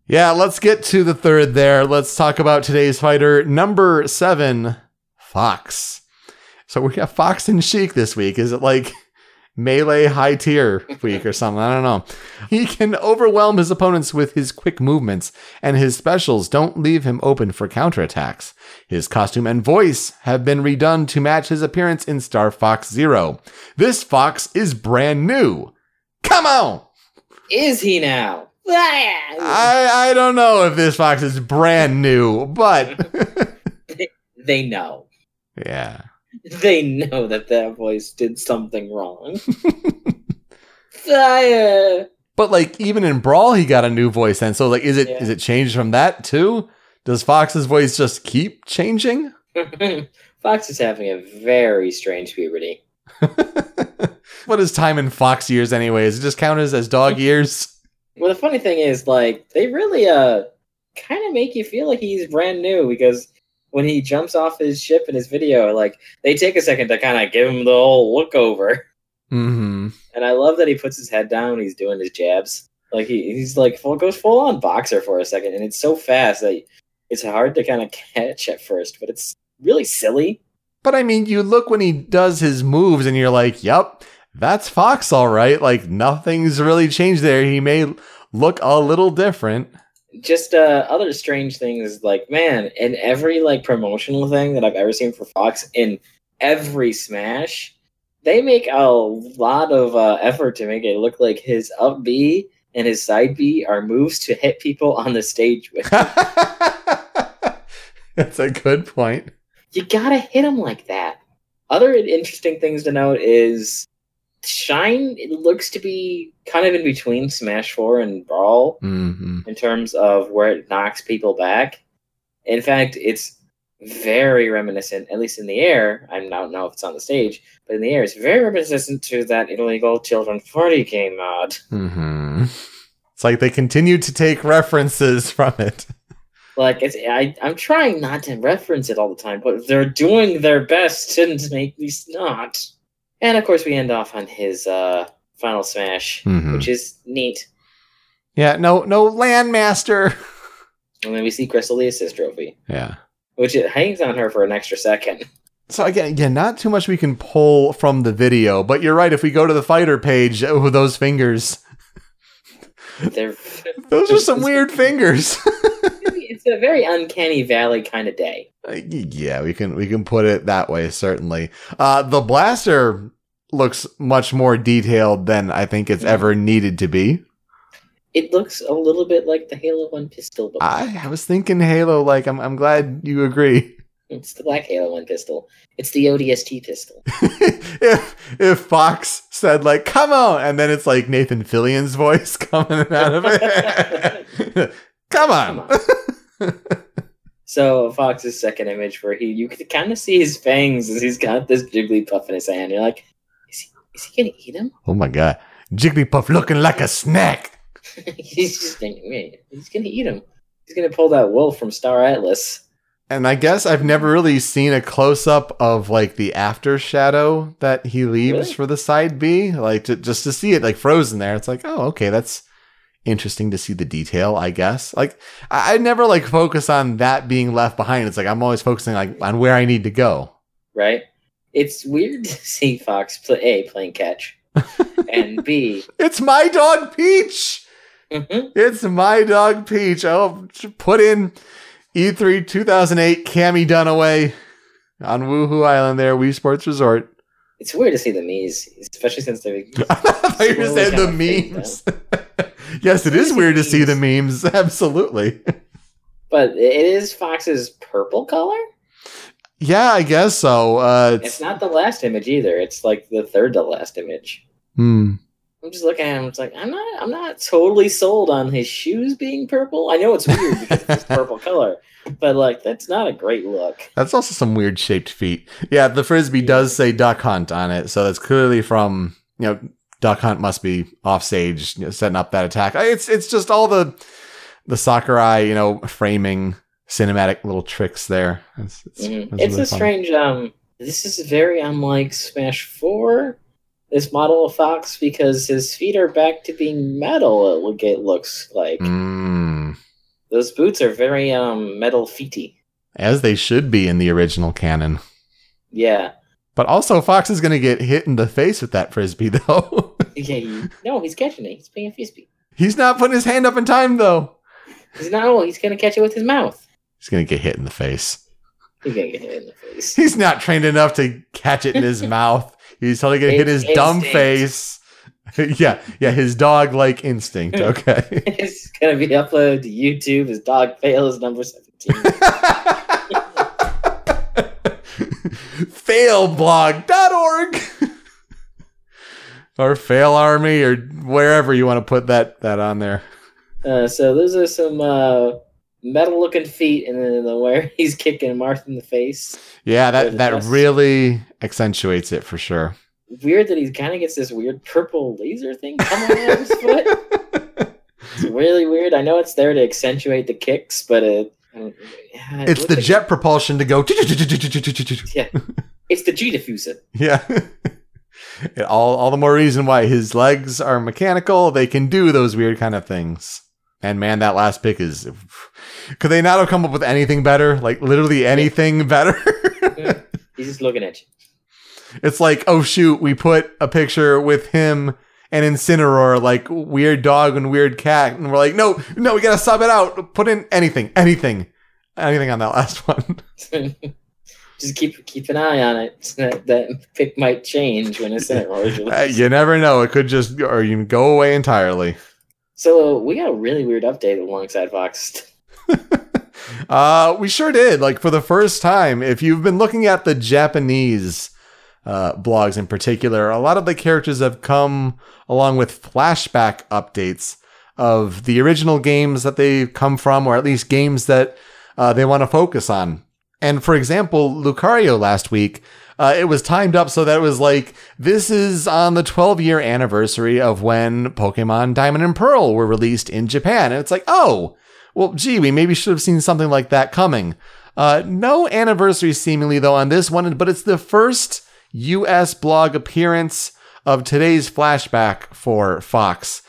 Speaker 1: Yeah, let's get to the third there. Let's talk about today's fighter, number seven, Fox. So we got Fox and Sheik this week. Is it like melee high tier week or something? I don't know. He can overwhelm his opponents with his quick movements, and his specials don't leave him open for counterattacks. His costume and voice have been redone to match his appearance in Star Fox Zero. This Fox is brand new. Come on!
Speaker 2: Is he now?
Speaker 1: I I don't know if this fox is brand new, but
Speaker 2: they know.
Speaker 1: yeah.
Speaker 2: They know that that voice did something wrong. Fire!
Speaker 1: But like even in Brawl, he got a new voice, and so like, is it is
Speaker 2: Yeah.
Speaker 1: it changed from that too? Does Fox's voice just keep changing?
Speaker 2: Fox is having a very strange puberty.
Speaker 1: what is time in fox years anyway? Does it just count as, as dog years?
Speaker 2: Well, the funny thing is, like, they really uh kind of make you feel like he's brand new because when he jumps off his ship in his video, like they take a second to kind of give him the whole look over.
Speaker 1: Mm-hmm.
Speaker 2: And I love that he puts his head down. He's doing his jabs. Like he, he's like full goes full on boxer for a second, and it's so fast that it's hard to kind of catch at first. But it's really silly.
Speaker 1: But I mean, you look when he does his moves, and you're like, "Yep, that's Fox, all right." Like nothing's really changed there. He may look a little different.
Speaker 2: Just uh, other strange things, like man, in every like promotional thing that I've ever seen for Fox, in every Smash, they make a lot of uh, effort to make it look like his up B and his side B are moves to hit people on the stage with.
Speaker 1: That's a good point.
Speaker 2: you gotta hit him like that. Other interesting things to note is Shine it looks to be kind of in between Smash 4 and Brawl
Speaker 1: hmm
Speaker 2: in terms of where it knocks people back. In fact, it's very reminiscent, at least in the air. I don't know if it's on the stage, but in the air, it's very reminiscent to that illegal children party game mod.
Speaker 1: hmm It's like they continue to take references from it.
Speaker 2: Like it's, I, I'm trying not to reference it all the time, but they're doing their best to make me not. And of course, we end off on his uh, final smash,
Speaker 1: Mhm.
Speaker 2: which is neat.
Speaker 1: Yeah, no, no landmaster.
Speaker 2: And then we see Krystal the trophy,
Speaker 1: Yeah.
Speaker 2: which it hangs on her for an extra second.
Speaker 1: So again, again, not too much we can pull from the video, but you're right. If we go to the fighter page, oh, those fingers,
Speaker 2: They're,
Speaker 1: those are some weird fingers.
Speaker 2: it's a very uncanny valley kind of day.
Speaker 1: Uh, yeah, we can we can put it that way. Certainly, uh, the blaster looks much more detailed than I think it's ever needed to be.
Speaker 2: It looks a little bit like the Halo One pistol, but
Speaker 1: I, I was thinking Halo. Like, I'm I'm glad you agree.
Speaker 2: it's the black Halo One pistol. It's the ODST pistol.
Speaker 1: if if Fox said like "Come on," and then it's like Nathan Fillion's voice coming out of it. Come on.
Speaker 2: So Fox's second image, where he you could kind of see his fangs as he's got this Jigglypuff in his hand. You're like, is he gonna eat him?
Speaker 1: oh my god, Jigglypuff looking like a snack.
Speaker 2: he's just thinking, wait, he's gonna eat him. He's gonna pull that wolf from Star Atlas.
Speaker 1: And I guess I've never really seen a close up of like the after shadow that he leaves
Speaker 2: Really?
Speaker 1: for the side B. Like to, just to see it like frozen there. It's like, oh, okay, that's interesting to see the detail, I guess. Like I, I never like focus on that being left behind. It's like I'm always focusing like on where I need to go.
Speaker 2: right? It's weird to see Fox play A playing catch, and B,
Speaker 1: It's my dog Peach.
Speaker 2: mhm,
Speaker 1: It's my dog Peach. I'll put in E3 2008 Cammie Dunaway on Wuhu Island there, Wii Sports Resort.
Speaker 2: it's weird to see the memes, especially since they're
Speaker 1: I you said the memes. yes, it is weird to see the memes. Absolutely.
Speaker 2: but it is Fox's purple color.
Speaker 1: Yeah, I guess so. Uh,
Speaker 2: It's not the last image either. It's like the third to last image.
Speaker 1: hmm.
Speaker 2: I'm just looking at him. It's like I'm not. I'm not totally sold on his shoes being purple. I know it's weird because it's purple color, but like that's not a great look.
Speaker 1: That's also some weird shaped feet. Yeah, the frisbee does say Duck Hunt on it, so that's clearly from you know Duck Hunt must be offstage you know, setting up that attack. It's it's just all the the Sakurai you know framing cinematic little tricks there. It's, it's,
Speaker 2: Mhm.
Speaker 1: it's
Speaker 2: It's
Speaker 1: really
Speaker 2: a
Speaker 1: fun.
Speaker 2: strange. Um, this is very unlike Smash Four. This model of Fox because his feet are back to being metal. It look it looks like
Speaker 1: Mm,
Speaker 2: those boots are very um metal feety.
Speaker 1: as they should be in the original canon.
Speaker 2: Yeah,
Speaker 1: But also, Fox is going to get hit in the face with that frisbee, though.
Speaker 2: yeah. you- no, he's catching it. He's playing a frisbee.
Speaker 1: He's not putting his hand up in time, though.
Speaker 2: He's not. Oh, he's gonna catch it with his mouth.
Speaker 1: He's going to get hit in the face.
Speaker 2: He's gonna get hit in the face.
Speaker 1: He's not trained enough to catch it in his mouth. He's totally going to hit his
Speaker 2: It's
Speaker 1: dumb face. yeah, yeah, his dog like instinct. Okay.
Speaker 2: it's gonna be uploaded to YouTube. His dog fails number seventeen.
Speaker 1: Failblog.org or Fail Army or wherever you want to put that that on there.
Speaker 2: Uh, so those are some uh, metal-looking feet, and then the where he's kicking Marth in the face.
Speaker 1: Yeah, that that really accentuates it for sure.
Speaker 2: weird that he kind of gets this weird purple laser thing coming out of his foot. It's really weird. I know it's there to accentuate the kicks, but it. it
Speaker 1: it's the
Speaker 2: like-
Speaker 1: jet propulsion to go.
Speaker 2: Yeah, it's the G diffuser.
Speaker 1: Yeah. It- all all the more reason why his legs are mechanical. They can do those weird kind of things. And man, that last pick is. Could they not have come up with anything better? Like literally anything better?
Speaker 2: He's just looking at you.
Speaker 1: it's like, oh shoot, we put a picture with him and Incineroar, like weird dog and weird cat, and we're like, no, no, we gotta sub it out. Put in anything, anything, anything on that last one.
Speaker 2: just keep keep an eye on it. That, that pick might change when it's in it.
Speaker 1: Uh, you never know. It could just, or you go away entirely.
Speaker 2: So we got a really weird update alongside Fox.
Speaker 1: Uh, we sure did. Like for the first time, if you've been looking at the Japanese uh, blogs in particular, a lot of the characters have come along with flashback updates of the original games that they come from, or at least games that uh, they want to focus on. And for example, Lucario last week, uh, it was timed up so that it was like, this is on the 12 year anniversary of when Pokemon Diamond and Pearl were released in Japan. And it's like, oh, well, gee, we maybe should have seen something like that coming. Uh, no anniversary seemingly though on this one, but it's the first US blog appearance of today's flashback for Fox.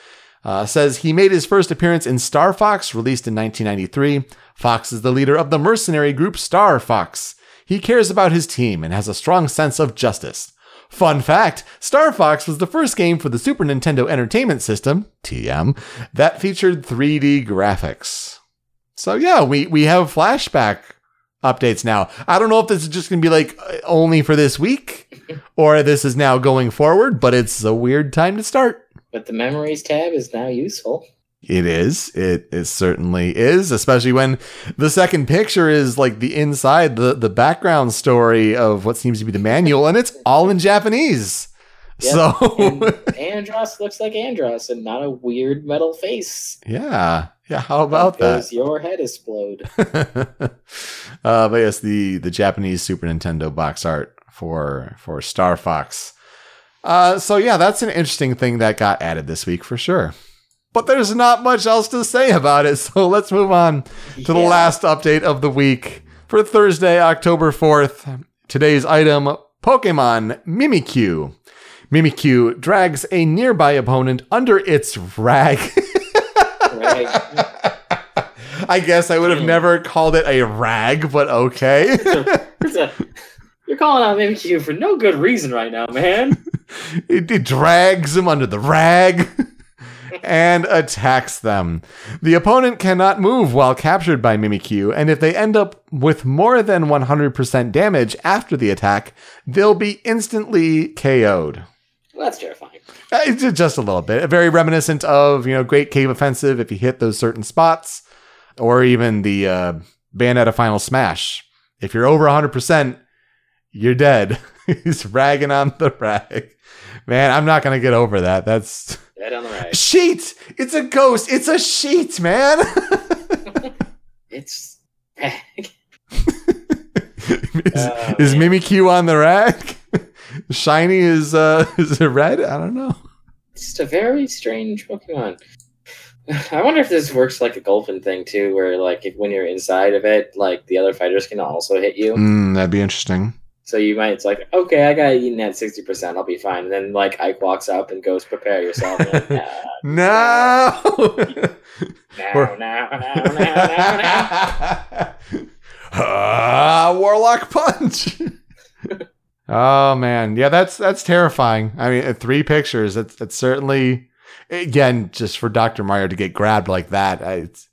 Speaker 1: Uh, says he made his first appearance in Star Fox, released in 1993. Fox is the leader of the mercenary group Star Fox. He cares about his team and has a strong sense of justice. Fun fact Star Fox was the first game for the Super Nintendo Entertainment System, TM, that featured 3D graphics. So, yeah, we, we have flashback updates now. I don't know if this is just going to be like only for this week or this is now going forward, but it's a weird time to start.
Speaker 2: But the memories tab is now useful.
Speaker 1: It is. It, it certainly is, especially when the second picture is like the inside, the, the background story of what seems to be the manual, and it's all in Japanese.
Speaker 2: Yep.
Speaker 1: So,
Speaker 2: And Andross looks like Andross and not a weird metal face.
Speaker 1: yeah. Yeah. How about that?
Speaker 2: Because your head explode.
Speaker 1: uh, but yes, the, the Japanese Super Nintendo box art for, for Star Fox. Uh, so yeah, that's an interesting thing that got added this week for sure. But there's not much else to say about it, so let's move on to the
Speaker 2: Yeah.
Speaker 1: last update of the week for Thursday, October 4th. Today's item Pokemon Mimikyu. Mimikyu drags a nearby opponent under its rag. I guess I would have never called it a rag, but okay.
Speaker 2: It's a- you're calling out Mimikyu for no good reason right now, man.
Speaker 1: it, it drags him under the rag and attacks them. The opponent cannot move while captured by Mimikyu, and if they end up with more than 100% damage after the attack, they'll be instantly KO'd.
Speaker 2: Well, that's terrifying.
Speaker 1: Uh, just a little bit, very reminiscent of you know Great Cave Offensive if you hit those certain spots, or even the uh, Bayonetta Final Smash. If you're over 100, percent you're dead. He's ragging on the rag. Man, I'm not gonna get over that. That's
Speaker 2: Dead on the right.
Speaker 1: sheet. It's a ghost. It's a sheet, man.
Speaker 2: It's
Speaker 1: is,
Speaker 2: Oh,
Speaker 1: is. Mimikyu on the rag? Shiny is uh is it red? I don't know.
Speaker 2: just a very strange Pokemon. I wonder if this works like a Gulpin thing too, where like if when you're inside of it, like the other fighters can also hit you.
Speaker 1: Mm, that'd be interesting.
Speaker 2: So you might it's like, okay, I got eaten at sixty percent, I'll be fine. And then like Ike walks up and goes, prepare yourself. Like, nah,
Speaker 1: No.
Speaker 2: now, now, now, now, now, now.
Speaker 1: Ah, Warlock punch. oh man, yeah, that's that's terrifying. I mean, at three pictures, it's it's certainly again just for Doctor Mario to get grabbed like that. I- It's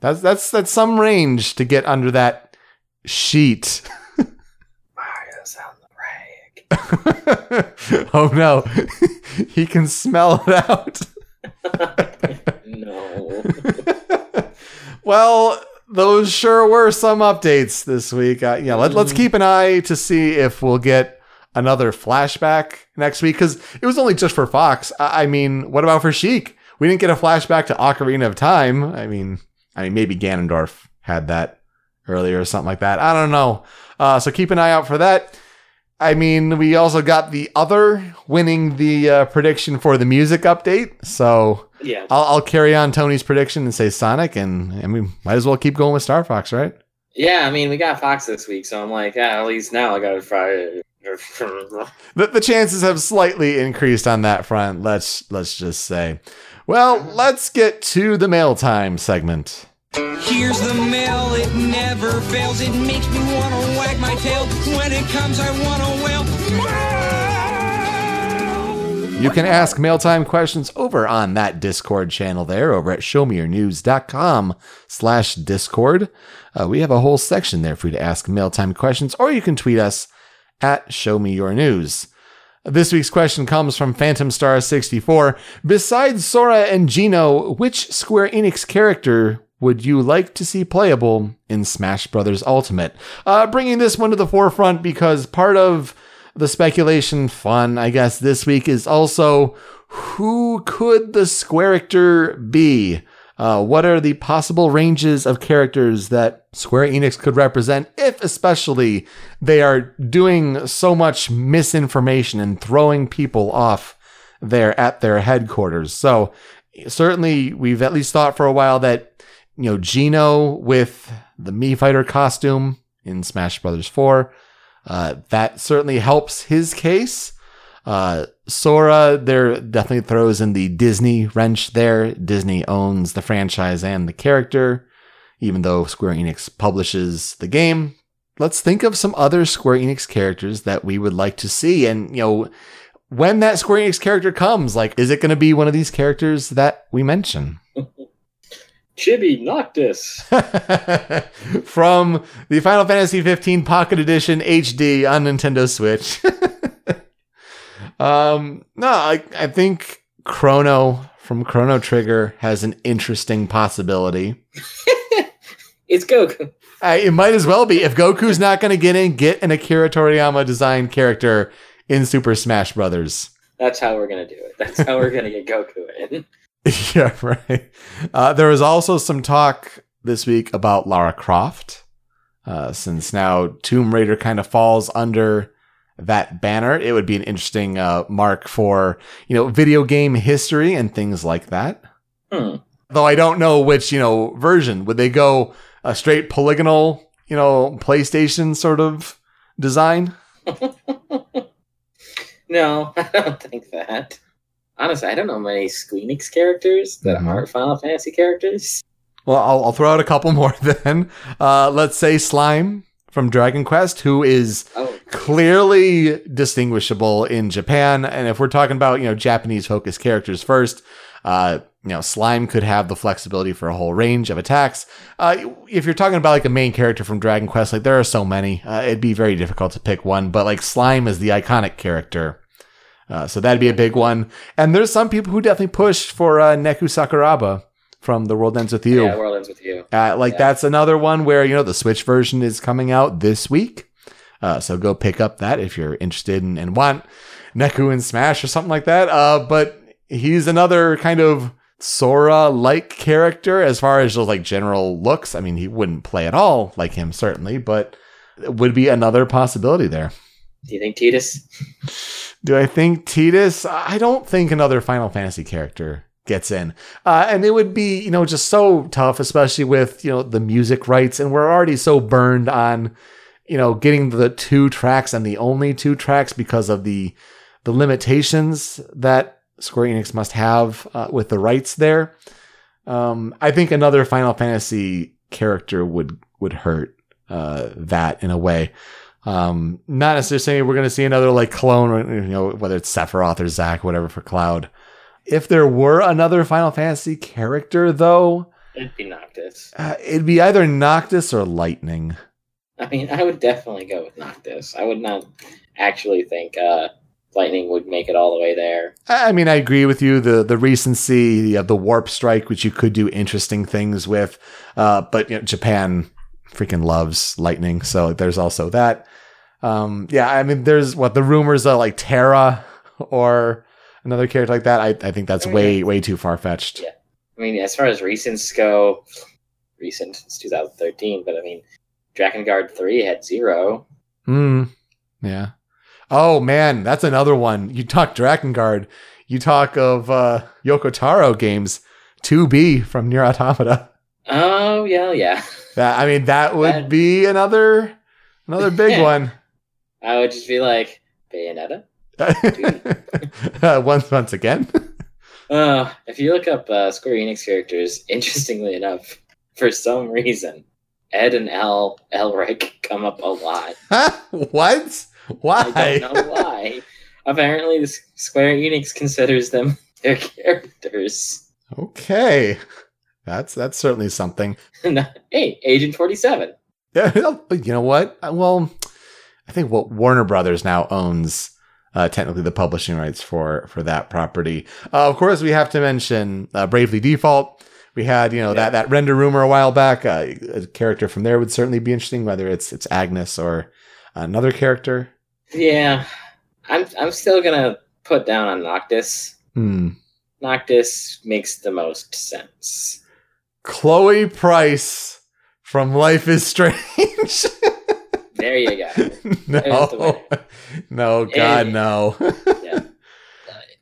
Speaker 1: that's that's that's some range to get under that sheet.
Speaker 2: Mario's on the rag.
Speaker 1: oh no, he can smell it out.
Speaker 2: no.
Speaker 1: well, those sure were some updates this week. Uh, yeah, let, let's keep an eye to see if we'll get another flashback next week because it was only just for Fox. I, I mean, what about for Sheik? We didn't get a flashback to Ocarina of Time. I mean, I mean maybe Ganondorf had that earlier or something like that. I don't know. Uh, so keep an eye out for that. I mean, we also got the other winning the uh, prediction for the music update. So
Speaker 2: Yeah.
Speaker 1: I'll, I'll carry on Tony's prediction and say Sonic, and I mean, might as well keep going with Star Fox, right?
Speaker 2: Yeah, I mean, we got Fox this week, so I'm like, yeah, at least now I got to try.
Speaker 1: The, the chances have slightly increased on that front. Let's let's just say. Well, let's get to the mail time segment.
Speaker 3: Here's the mail, it never fails. It makes me wanna wag my tail. When it comes, I wanna wail. Mail!
Speaker 1: You can ask mailtime questions over on that Discord channel there over at showmeyournews.com slash Discord. Uh, we have a whole section there for you to ask mailtime questions, or you can tweet us at Show Me Your News. This week's question comes from Phantom Star 64. Besides Sora and Geno, which Square Enix character would you like to see playable in Smash Bros. Ultimate? Uh, bringing this one to the forefront because part of the speculation fun, I guess, this week is also who could the Squarictor be? Uh, what are the possible ranges of characters that Square Enix could represent, if especially they are doing so much misinformation and throwing people off there at their headquarters? So, certainly, we've at least thought for a while that, you know, Geno with the Mii Fighter costume in Smash Brothers 4, uh, that certainly helps his case. Uh, Sora there definitely throws in the Disney wrench there. Disney owns the franchise and the character, even though Square Enix publishes the game. Let's think of some other Square Enix characters that we would like to see. And, you know, when that Square Enix character comes, like, is it going to be one of these characters that we mention?
Speaker 2: Chibi Noctis.
Speaker 1: From the Final Fantasy 15 Pocket Edition HD on Nintendo Switch. um, no, I, I think Chrono from Chrono Trigger has an interesting possibility.
Speaker 2: It's Goku.
Speaker 1: Uh, it might as well be. If Goku's not going to get in, get an Akira Toriyama designed character in Super Smash Brothers.
Speaker 2: That's how we're gonna do it. That's how we're gonna get Goku in.
Speaker 1: yeah, right. Uh, there was also some talk this week about Lara Croft, uh, since now Tomb Raider kind of falls under that banner. It would be an interesting uh, mark for you know video game history and things like that.
Speaker 2: Hmm.
Speaker 1: Though I don't know which you know version would they go a straight polygonal you know PlayStation sort of design.
Speaker 2: No, I don't think that. Honestly, I don't know many Squeenix characters that
Speaker 1: Mhm.
Speaker 2: aren't Final Fantasy characters.
Speaker 1: Well, I'll, I'll throw out a couple more then. Uh, let's say Slime from Dragon Quest, who is
Speaker 2: Oh,
Speaker 1: clearly distinguishable in Japan. And if we're talking about, you know, Japanese focused characters first, uh, you know, Slime could have the flexibility for a whole range of attacks. Uh, if you're talking about like a main character from Dragon Quest, like there are so many, uh, it'd be very difficult to pick one. But like Slime is the iconic character. Uh, so that'd be a big one. And there's some people who definitely push for uh, Neku Sakuraba from The World Ends With You.
Speaker 2: yeah, World Ends with You.
Speaker 1: Uh, like
Speaker 2: Yeah.
Speaker 1: that's another one where you know the Switch version is coming out this week, uh, so go pick up that if you're interested in, and want Neku and Smash or something like that. Uh, but he's another kind of Sora like character as far as just like general looks. I mean, he wouldn't play at all like him certainly, but it would be another possibility there.
Speaker 2: Do you think Tidus?
Speaker 1: Do I think Tidus? I don't think another Final Fantasy character gets in. Uh, and it would be, you know, just so tough, especially with, you know, the music rights. And we're already so burned on, you know, getting the two tracks and the only two tracks because of the the limitations that Square Enix must have uh, with the rights there. Um, I think another Final Fantasy character would would hurt uh, that in a way. Um, not necessarily we're going to see another like clone, you know, whether it's Sephiroth or Zack, whatever for Cloud. If there were another Final Fantasy character, though,
Speaker 2: It'd be Noctis.
Speaker 1: uh, it'd be either Noctis or Lightning.
Speaker 2: I mean, I would definitely go with Noctis. I would not actually think uh, Lightning would make it all the way there.
Speaker 1: I I mean, I agree with you. The the recency of the warp strike, which you could do interesting things with, uh, but you know, Japan freaking loves lightning, so there's also that. Um, yeah, I mean, there's what the rumors are like Terra or another character like that. I, I think that's
Speaker 2: Oh,
Speaker 1: way way too far fetched.
Speaker 2: Yeah. I mean, as far as recents go, recent it's 2013, but I mean, Drakengard 3 had zero.
Speaker 1: Hmm. Yeah. Oh man, that's another one. You talk Drakengard. You talk of uh, Yoko Taro games. 2B from Nier Automata.
Speaker 2: Oh yeah, yeah.
Speaker 1: That I mean, that would
Speaker 2: That-
Speaker 1: be another another big one.
Speaker 2: I would just be like Bayonetta.
Speaker 1: uh, once once again.
Speaker 2: Uh, if you look up uh, Square Enix characters, interestingly enough, for some reason, Ed and Al Elric come up a lot.
Speaker 1: what? Why?
Speaker 2: I don't know why. Apparently, the Square Enix considers them their characters.
Speaker 1: Okay. That's that's certainly something.
Speaker 2: hey, Agent Forty Seven.
Speaker 1: Yeah, you know what? Uh, Well, I think what Warner Brothers now owns uh, technically the publishing rights for for that property. Uh, of course, we have to mention uh, Bravely Default. We had you know that that render rumor a while back. Uh, a character from there would certainly be interesting, whether it's it's Agnes or another character.
Speaker 2: Yeah, I'm. I'm still gonna put down on Noctis.
Speaker 1: Hmm.
Speaker 2: Noctis makes the most sense.
Speaker 1: Chloe Price from Life is Strange.
Speaker 2: There you go.
Speaker 1: No, no, God,
Speaker 2: Hey.
Speaker 1: no.
Speaker 2: Uh,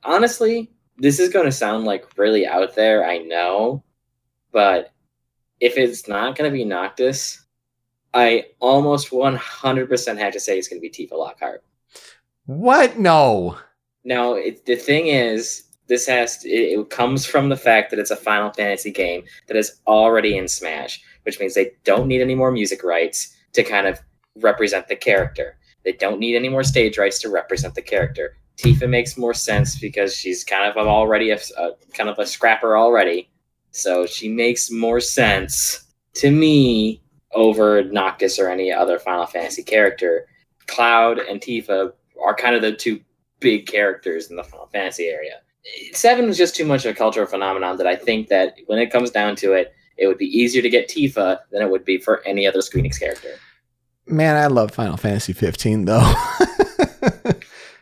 Speaker 2: honestly, this is going to sound like really out there, I know, but if it's not going to be Noctis, I almost 100% have to say it's going to be Tifa Lockhart.
Speaker 1: what? No.
Speaker 2: Now, it, the thing is, this has to, it, it comes from the fact that it's a Final Fantasy game that is already in Smash, which means they don't need any more music rights to kind of represent the character. They don't need any more stage rights to represent the character. Tifa makes more sense because she's kind of already a, a kind of a scrapper already, so she makes more sense to me over Noctis or any other Final Fantasy character. Cloud and Tifa are kind of the two big characters in the Final Fantasy area. Seven was just too much of a cultural phenomenon that I think that when it comes down to it, it would be easier to get Tifa than it would be for any other Square Enix character.
Speaker 1: Man, I love Final Fantasy 15 though.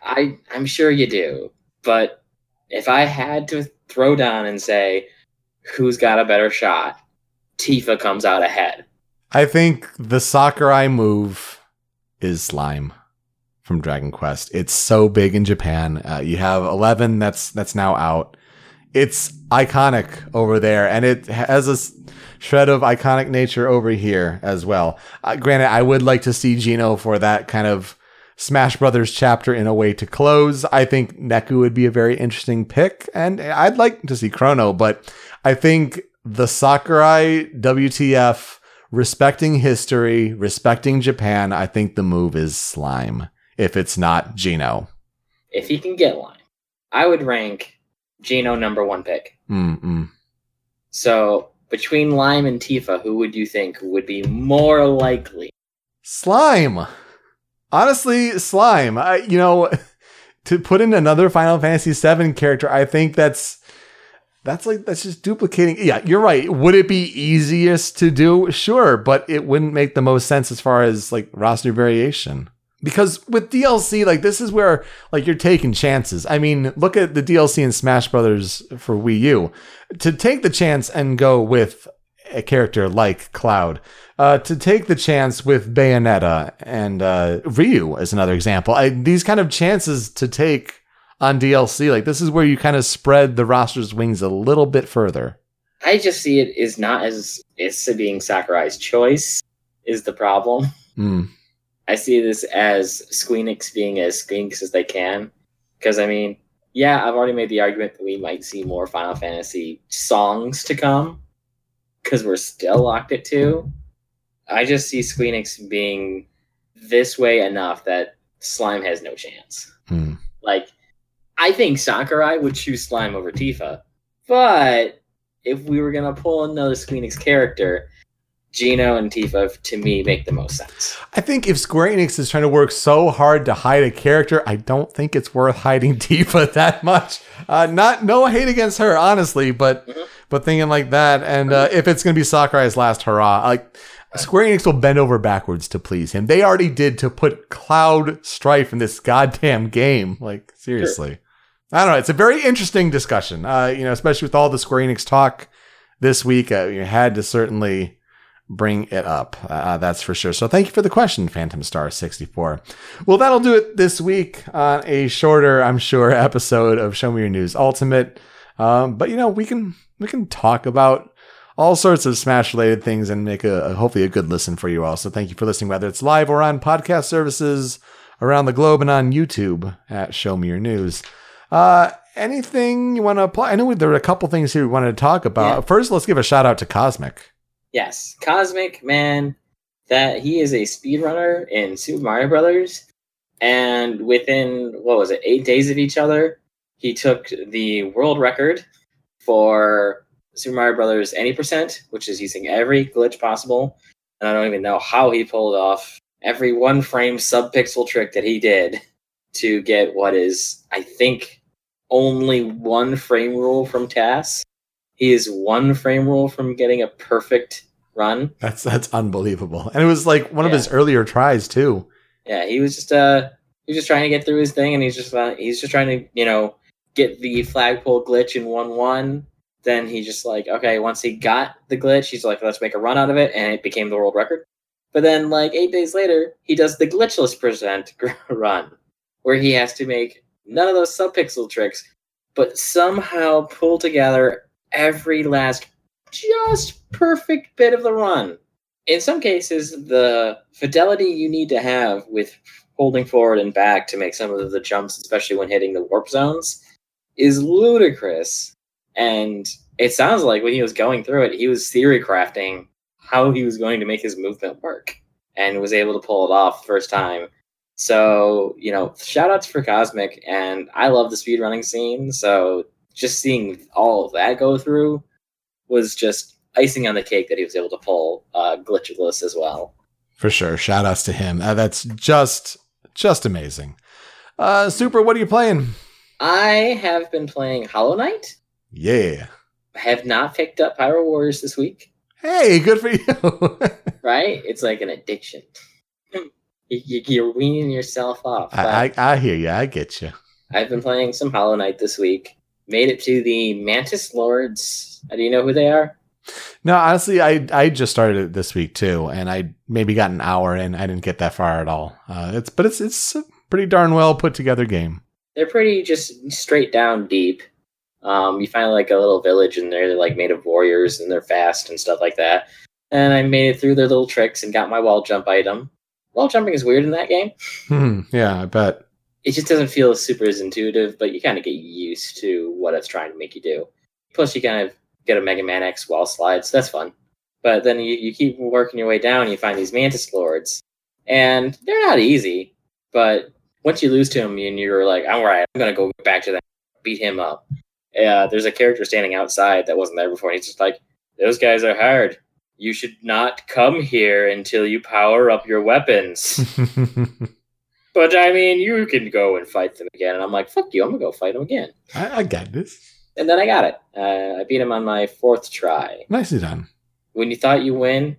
Speaker 2: I I'm sure you do, but if I had to throw down and say who's got a better shot, Tifa comes out ahead.
Speaker 1: I think the Sakurai move is slime from Dragon Quest. It's so big in Japan. Uh, you have 11 that's that's now out. It's iconic over there and it has a shred of iconic nature over here as well. Uh, granted, I would like to see Geno for that kind of Smash Brothers chapter in a way to close. I think Neku would be a very interesting pick and I'd like to see Chrono, but I think the Sakurai WTF respecting history, respecting Japan, I think the move is slime. If it's not Geno.
Speaker 2: If he can get one, I would rank Geno number one pick.
Speaker 1: Mm-mm.
Speaker 2: So between Lime and Tifa, who would you think would be more likely?
Speaker 1: Slime. Honestly, slime. I, you know, to put in another Final Fantasy VII character, I think that's that's like that's just duplicating. Yeah, you're right. Would it be easiest to do? Sure, but it wouldn't make the most sense as far as like roster variation. Because with DLC, like this is where like you're taking chances. I mean, look at the DLC in Smash Brothers for Wii U. To take the chance and go with a character like Cloud, uh, to take the chance with Bayonetta and uh, Ryu as another example. I, these kind of chances to take on DLC, like this is where you kind of spread the roster's wings a little bit further.
Speaker 2: I just see it as not as it's being Sakurai's choice is the problem.
Speaker 1: Mm.
Speaker 2: I see this as Squeenix being as Squeenix as they can. Because, I mean, yeah, I've already made the argument that we might see more Final Fantasy songs to come. Because we're still locked at two. I just see Squeenix being this way enough that Slime has no chance.
Speaker 1: Mm.
Speaker 2: Like, I think Sakurai would choose Slime over Tifa. But if we were going to pull another Squeenix character, Geno and Tifa, to me, make the most sense.
Speaker 1: I think if Square Enix is trying to work so hard to hide a character, I don't think it's worth hiding Tifa that much. Uh, not no hate against her, honestly, but
Speaker 2: Mhm.
Speaker 1: but thinking like that, and uh, if it's gonna be Sakurai's last hurrah, like Square Enix will bend over backwards to please him. They already did to put Cloud Strife in this goddamn game. Like seriously, I don't know. It's a very interesting discussion. Uh, you know, especially with all the Square Enix talk this week, uh, you had to certainly bring it up. Uh, that's for sure. So thank you for the question, Phantom Star 64. Well, that'll do it this week on a shorter, I'm sure, episode of Show Me Your News Ultimate. Um, but you know, we can we can talk about all sorts of Smash related things and make a, a hopefully a good listen for you all. So thank you for listening, whether it's live or on podcast services around the globe and on YouTube at Show Me Your News. Uh, anything you want to apply? I know there were a couple things here we wanted to talk about.
Speaker 2: Yeah.
Speaker 1: First, let's give a shout out to Kosmic.
Speaker 2: Yes, Kosmic man, that he is a speedrunner in Super Mario Brothers, and within what was it, eight days of each other, he took the world record for Super Mario Brothers any percent, which is using every glitch possible. And I don't even know how he pulled off every one frame sub-pixel trick that he did to get what is, I think, only one frame rule from TAS. He is one frame rule from getting a perfect run.
Speaker 1: That's that's unbelievable, and it was like one of his earlier tries too.
Speaker 2: Yeah, he was just uh he was just trying to get through his thing, and he's just uh, he's just trying to you know get the flagpole glitch in one one. Then he just like okay, once he got the glitch, he's like let's make a run out of it, and it became the world record. But then like eight days later, he does the glitchless percent run, where he has to make none of those subpixel tricks, but somehow pull together every last just perfect bit of the run in some cases, the fidelity you need to have with holding forward and back to make some of the jumps, especially when hitting the warp zones, is ludicrous. And it sounds like when he was going through it, he was theory crafting how he was going to make his movement work and was able to pull it off first time. So, you know, shout outs for Kosmic. And I love the speedrunning scene. So just seeing all of that go through was just icing on the cake that he was able to pull uh, glitchless as well.
Speaker 1: For sure. Shout outs to him. Uh, that's just just amazing. Uh Super, what are you playing?
Speaker 2: I have been playing Hollow Knight.
Speaker 1: Yeah.
Speaker 2: I have not picked up Hyrule Warriors this week,
Speaker 1: Hey, good for you.
Speaker 2: right? It's like an addiction. You- You're weaning yourself off.
Speaker 1: I, I I hear you. I get you.
Speaker 2: I've been playing some Hollow Knight this week. Made it to the Mantis Lords. Uh, Do you know who they are?
Speaker 1: No, honestly, I I just started it this week too, and I maybe got an hour in. I didn't get that far at all. Uh, it's but it's it's a pretty darn well put together game.
Speaker 2: They're pretty just straight down deep. Um, you find like a little village and they're like made of warriors and they're fast and stuff like that. And I made it through their little tricks and got my wall jump item. Wall jumping is weird in that game.
Speaker 1: Hmm, yeah, I bet.
Speaker 2: It just doesn't feel super as intuitive, but you kind of get used to what it's trying to make you do. Plus, you kind of get a Mega Man X wall slide, so that's fun. But then you, you keep working your way down, you find these Mantis Lords, and they're not easy. But once you lose to them, and you're like, "All right, I'm gonna go back to that, beat him up." Yeah, there's a character standing outside that wasn't there before, and he's just like, "Those guys are hard. You should not come here until you power up your weapons." But I mean, you can go and fight them again. And I'm like, fuck you, I'm gonna go fight them again.
Speaker 1: I, I got this.
Speaker 2: And then I got it. Uh, I beat him on my fourth try.
Speaker 1: Nicely done.
Speaker 2: When you thought you win,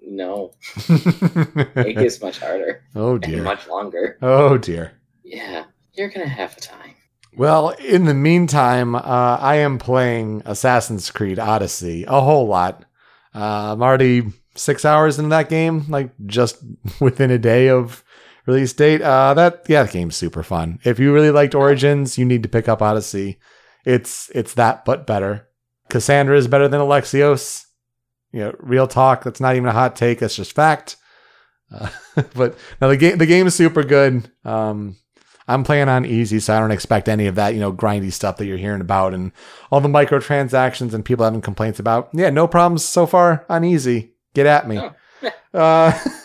Speaker 2: no, it gets much harder
Speaker 1: oh dear.
Speaker 2: much longer.
Speaker 1: Oh dear.
Speaker 2: Yeah, you're gonna have a time.
Speaker 1: Well, in the meantime, uh, I am playing Assassin's Creed Odyssey a whole lot. Uh, I'm already six hours into that game, like just within a day of release date. Uh, that yeah, that game's super fun. If you really liked Origins, you need to pick up Odyssey. It's it's that but better. Kassandra is better than Alexios. You know, real talk. That's not even a hot take. That's just fact. Uh, but now the game the game is super good. Um, I'm playing on easy, so I don't expect any of that, you know, grindy stuff that you're hearing about and all the microtransactions and people having complaints about. Yeah, no problems so far on easy. Get at me.
Speaker 2: Oh.
Speaker 1: Uh,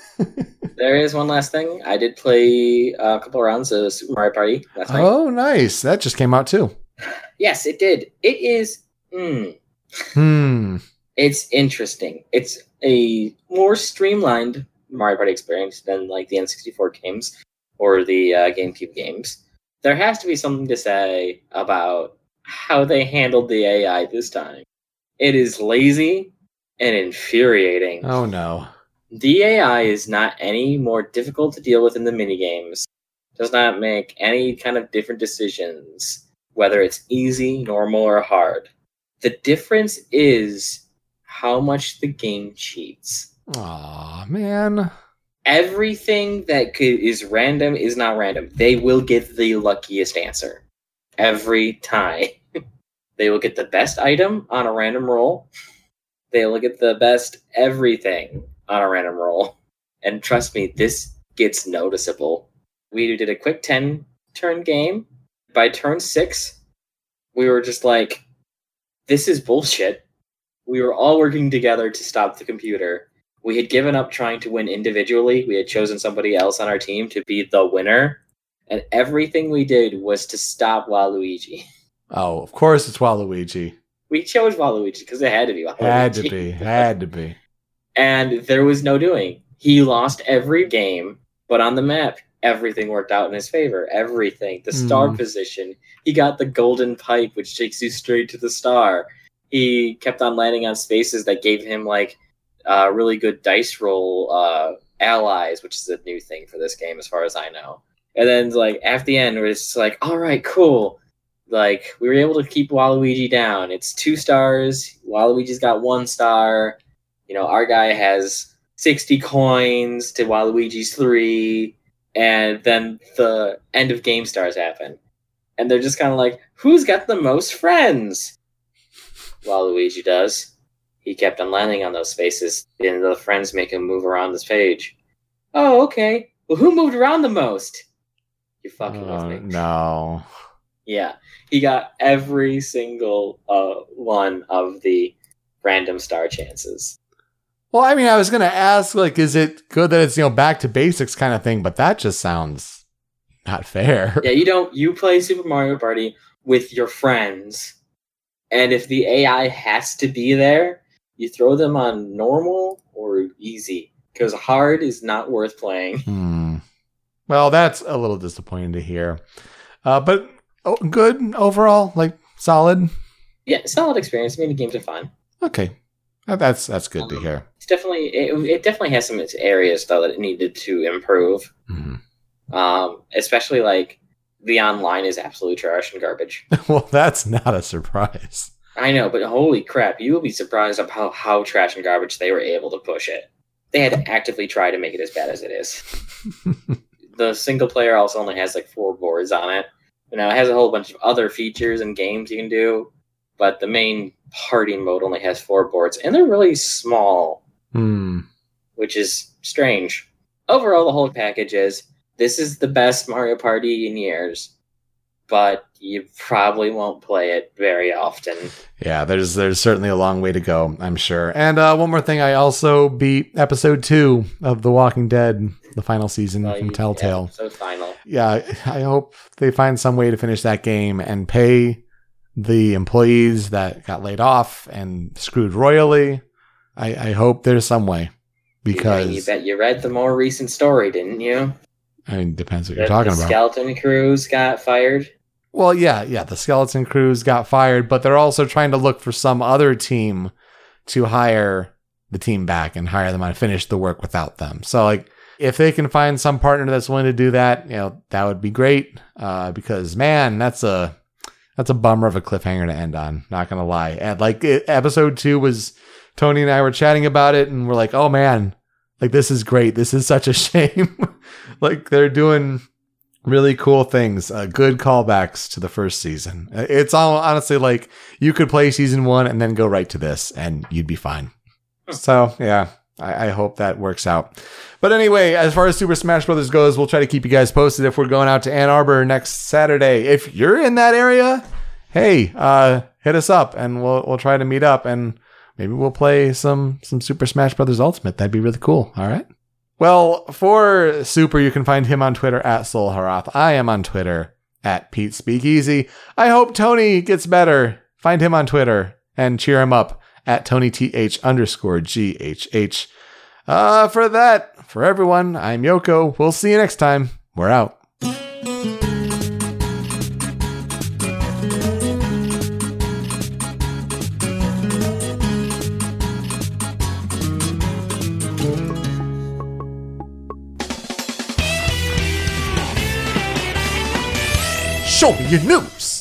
Speaker 2: There is one last thing. I did play a couple rounds of Super Mario Party last night.
Speaker 1: oh, nice. That just came out too.
Speaker 2: Yes, it did. It is. Mm,
Speaker 1: Hmm.
Speaker 2: it's interesting. It's a more streamlined Mario Party experience than like the N64 games or the uh, GameCube games. There has to be something to say about how they handled the AI this time. It is lazy and infuriating.
Speaker 1: Oh, no.
Speaker 2: The AI is not any more difficult to deal with in the minigames. Does not make any kind of different decisions, whether it's easy, normal, or hard. The difference is how much the game cheats.
Speaker 1: Aw, man.
Speaker 2: Everything that could, is random is not random. They will get the luckiest answer every time. they will get the best item on a random roll. They will get the best everything on a random roll. And trust me, this gets noticeable. We did a quick 10 turn game. By turn six, we were just like, this is bullshit. We were all working together to stop the computer. We had given up trying to win individually. We had chosen somebody else on our team to be the winner. And everything we did was to stop Waluigi.
Speaker 1: Oh, of course it's Waluigi.
Speaker 2: We chose Waluigi because it had to be Waluigi.
Speaker 1: Had to be. Had to be.
Speaker 2: And there was no doing. He lost every game, but on the map, everything worked out in his favor. Everything. The star
Speaker 1: Hmm.
Speaker 2: position. He got the golden pipe, which takes you straight to the star. He kept on landing on spaces that gave him like uh, really good dice roll uh, allies, which is a new thing for this game, as far as I know. And then like at the end, where it's like, all right, cool. Like we were able to keep Waluigi down. It's two stars. Waluigi's got one star. You know, our guy has 60 coins to Waluigi's three. And then the end of game stars happen. And they're just kind of like, who's got the most friends? Waluigi does. He kept on landing on those spaces, and the friends make him move around this page. Oh, okay. Well, who moved around the most? You're fucking
Speaker 1: Oh,
Speaker 2: with me.
Speaker 1: no.
Speaker 2: Yeah, he got every single uh, one of the random star chances.
Speaker 1: Well, I mean, I was gonna ask, like, is it good that it's you know back to basics kind of thing? But that just sounds not fair.
Speaker 2: Yeah, you don't. You play Super Mario Party with your friends, and if the AI has to be there, you throw them on normal or easy because hard is not worth playing.
Speaker 1: Hmm. Well, that's a little disappointing to hear. Uh, but oh, good overall, like solid.
Speaker 2: Yeah, solid experience. I mean, the games are fun.
Speaker 1: Okay, that's that's good to hear.
Speaker 2: It's definitely it, it definitely has some areas though that it needed to improve.
Speaker 1: Mhm.
Speaker 2: Um, especially like the online is absolute trash and garbage.
Speaker 1: well, that's not a surprise.
Speaker 2: I know, but holy crap, you will be surprised of how, how trash and garbage they were able to push it. They had to actively try to make it as bad as it is. the single player also only has like four boards on it. You know, it has a whole bunch of other features and games you can do, but the main party mode only has four boards, and they're really small,
Speaker 1: Hmm.
Speaker 2: which is strange. Overall, the whole package is this is the best Mario Party in years, but you probably won't play it very often.
Speaker 1: Yeah, there's there's certainly a long way to go, I'm sure. And uh, one more thing, I also beat episode two of The Walking Dead, the final season
Speaker 2: Well,
Speaker 1: from Telltale.
Speaker 2: yeah, so final.
Speaker 1: yeah, I hope they find some way to finish that game and pay the employees that got laid off and screwed royally. I, I hope there's some way because
Speaker 2: you, bet you read the more recent story, didn't you?
Speaker 1: I mean, depends what
Speaker 2: That
Speaker 1: you're talking
Speaker 2: the
Speaker 1: about.
Speaker 2: Skeleton crews got fired.
Speaker 1: Well, yeah, yeah, the skeleton crews got fired, but they're also trying to look for some other team to hire the team back and hire them on finish the work without them. So like if they can find some partner that's willing to do that, you know, that would be great. Uh, because man, that's a that's a bummer of a cliffhanger to end on. Not gonna lie. And like it, episode two was Tony and I were chatting about it, and we're like, oh man, like this is great. This is such a shame. like they're doing really cool things, uh, good callbacks to the first season. Uh, It's all honestly like you could play season one and then go right to this, and you'd be fine. So yeah, I, I hope that works out. But anyway, as far as Super Smash Brothers goes, we'll try to keep you guys posted if we're going out to Ann Arbor next Saturday. If you're in that area, hey, uh, hit us up and we'll we'll try to meet up and maybe we'll play some some Super Smash Brothers Ultimate. That'd be really cool. All right. Well, for Super, you can find him on Twitter at Soul Harath. I am on Twitter at Pete Speakeasy. I hope Tony gets better. Find him on Twitter and cheer him up at Tony TH underscore GHH. Uh, for that, for everyone, I'm Yoko. We'll see you next time. We're out. Show me your news.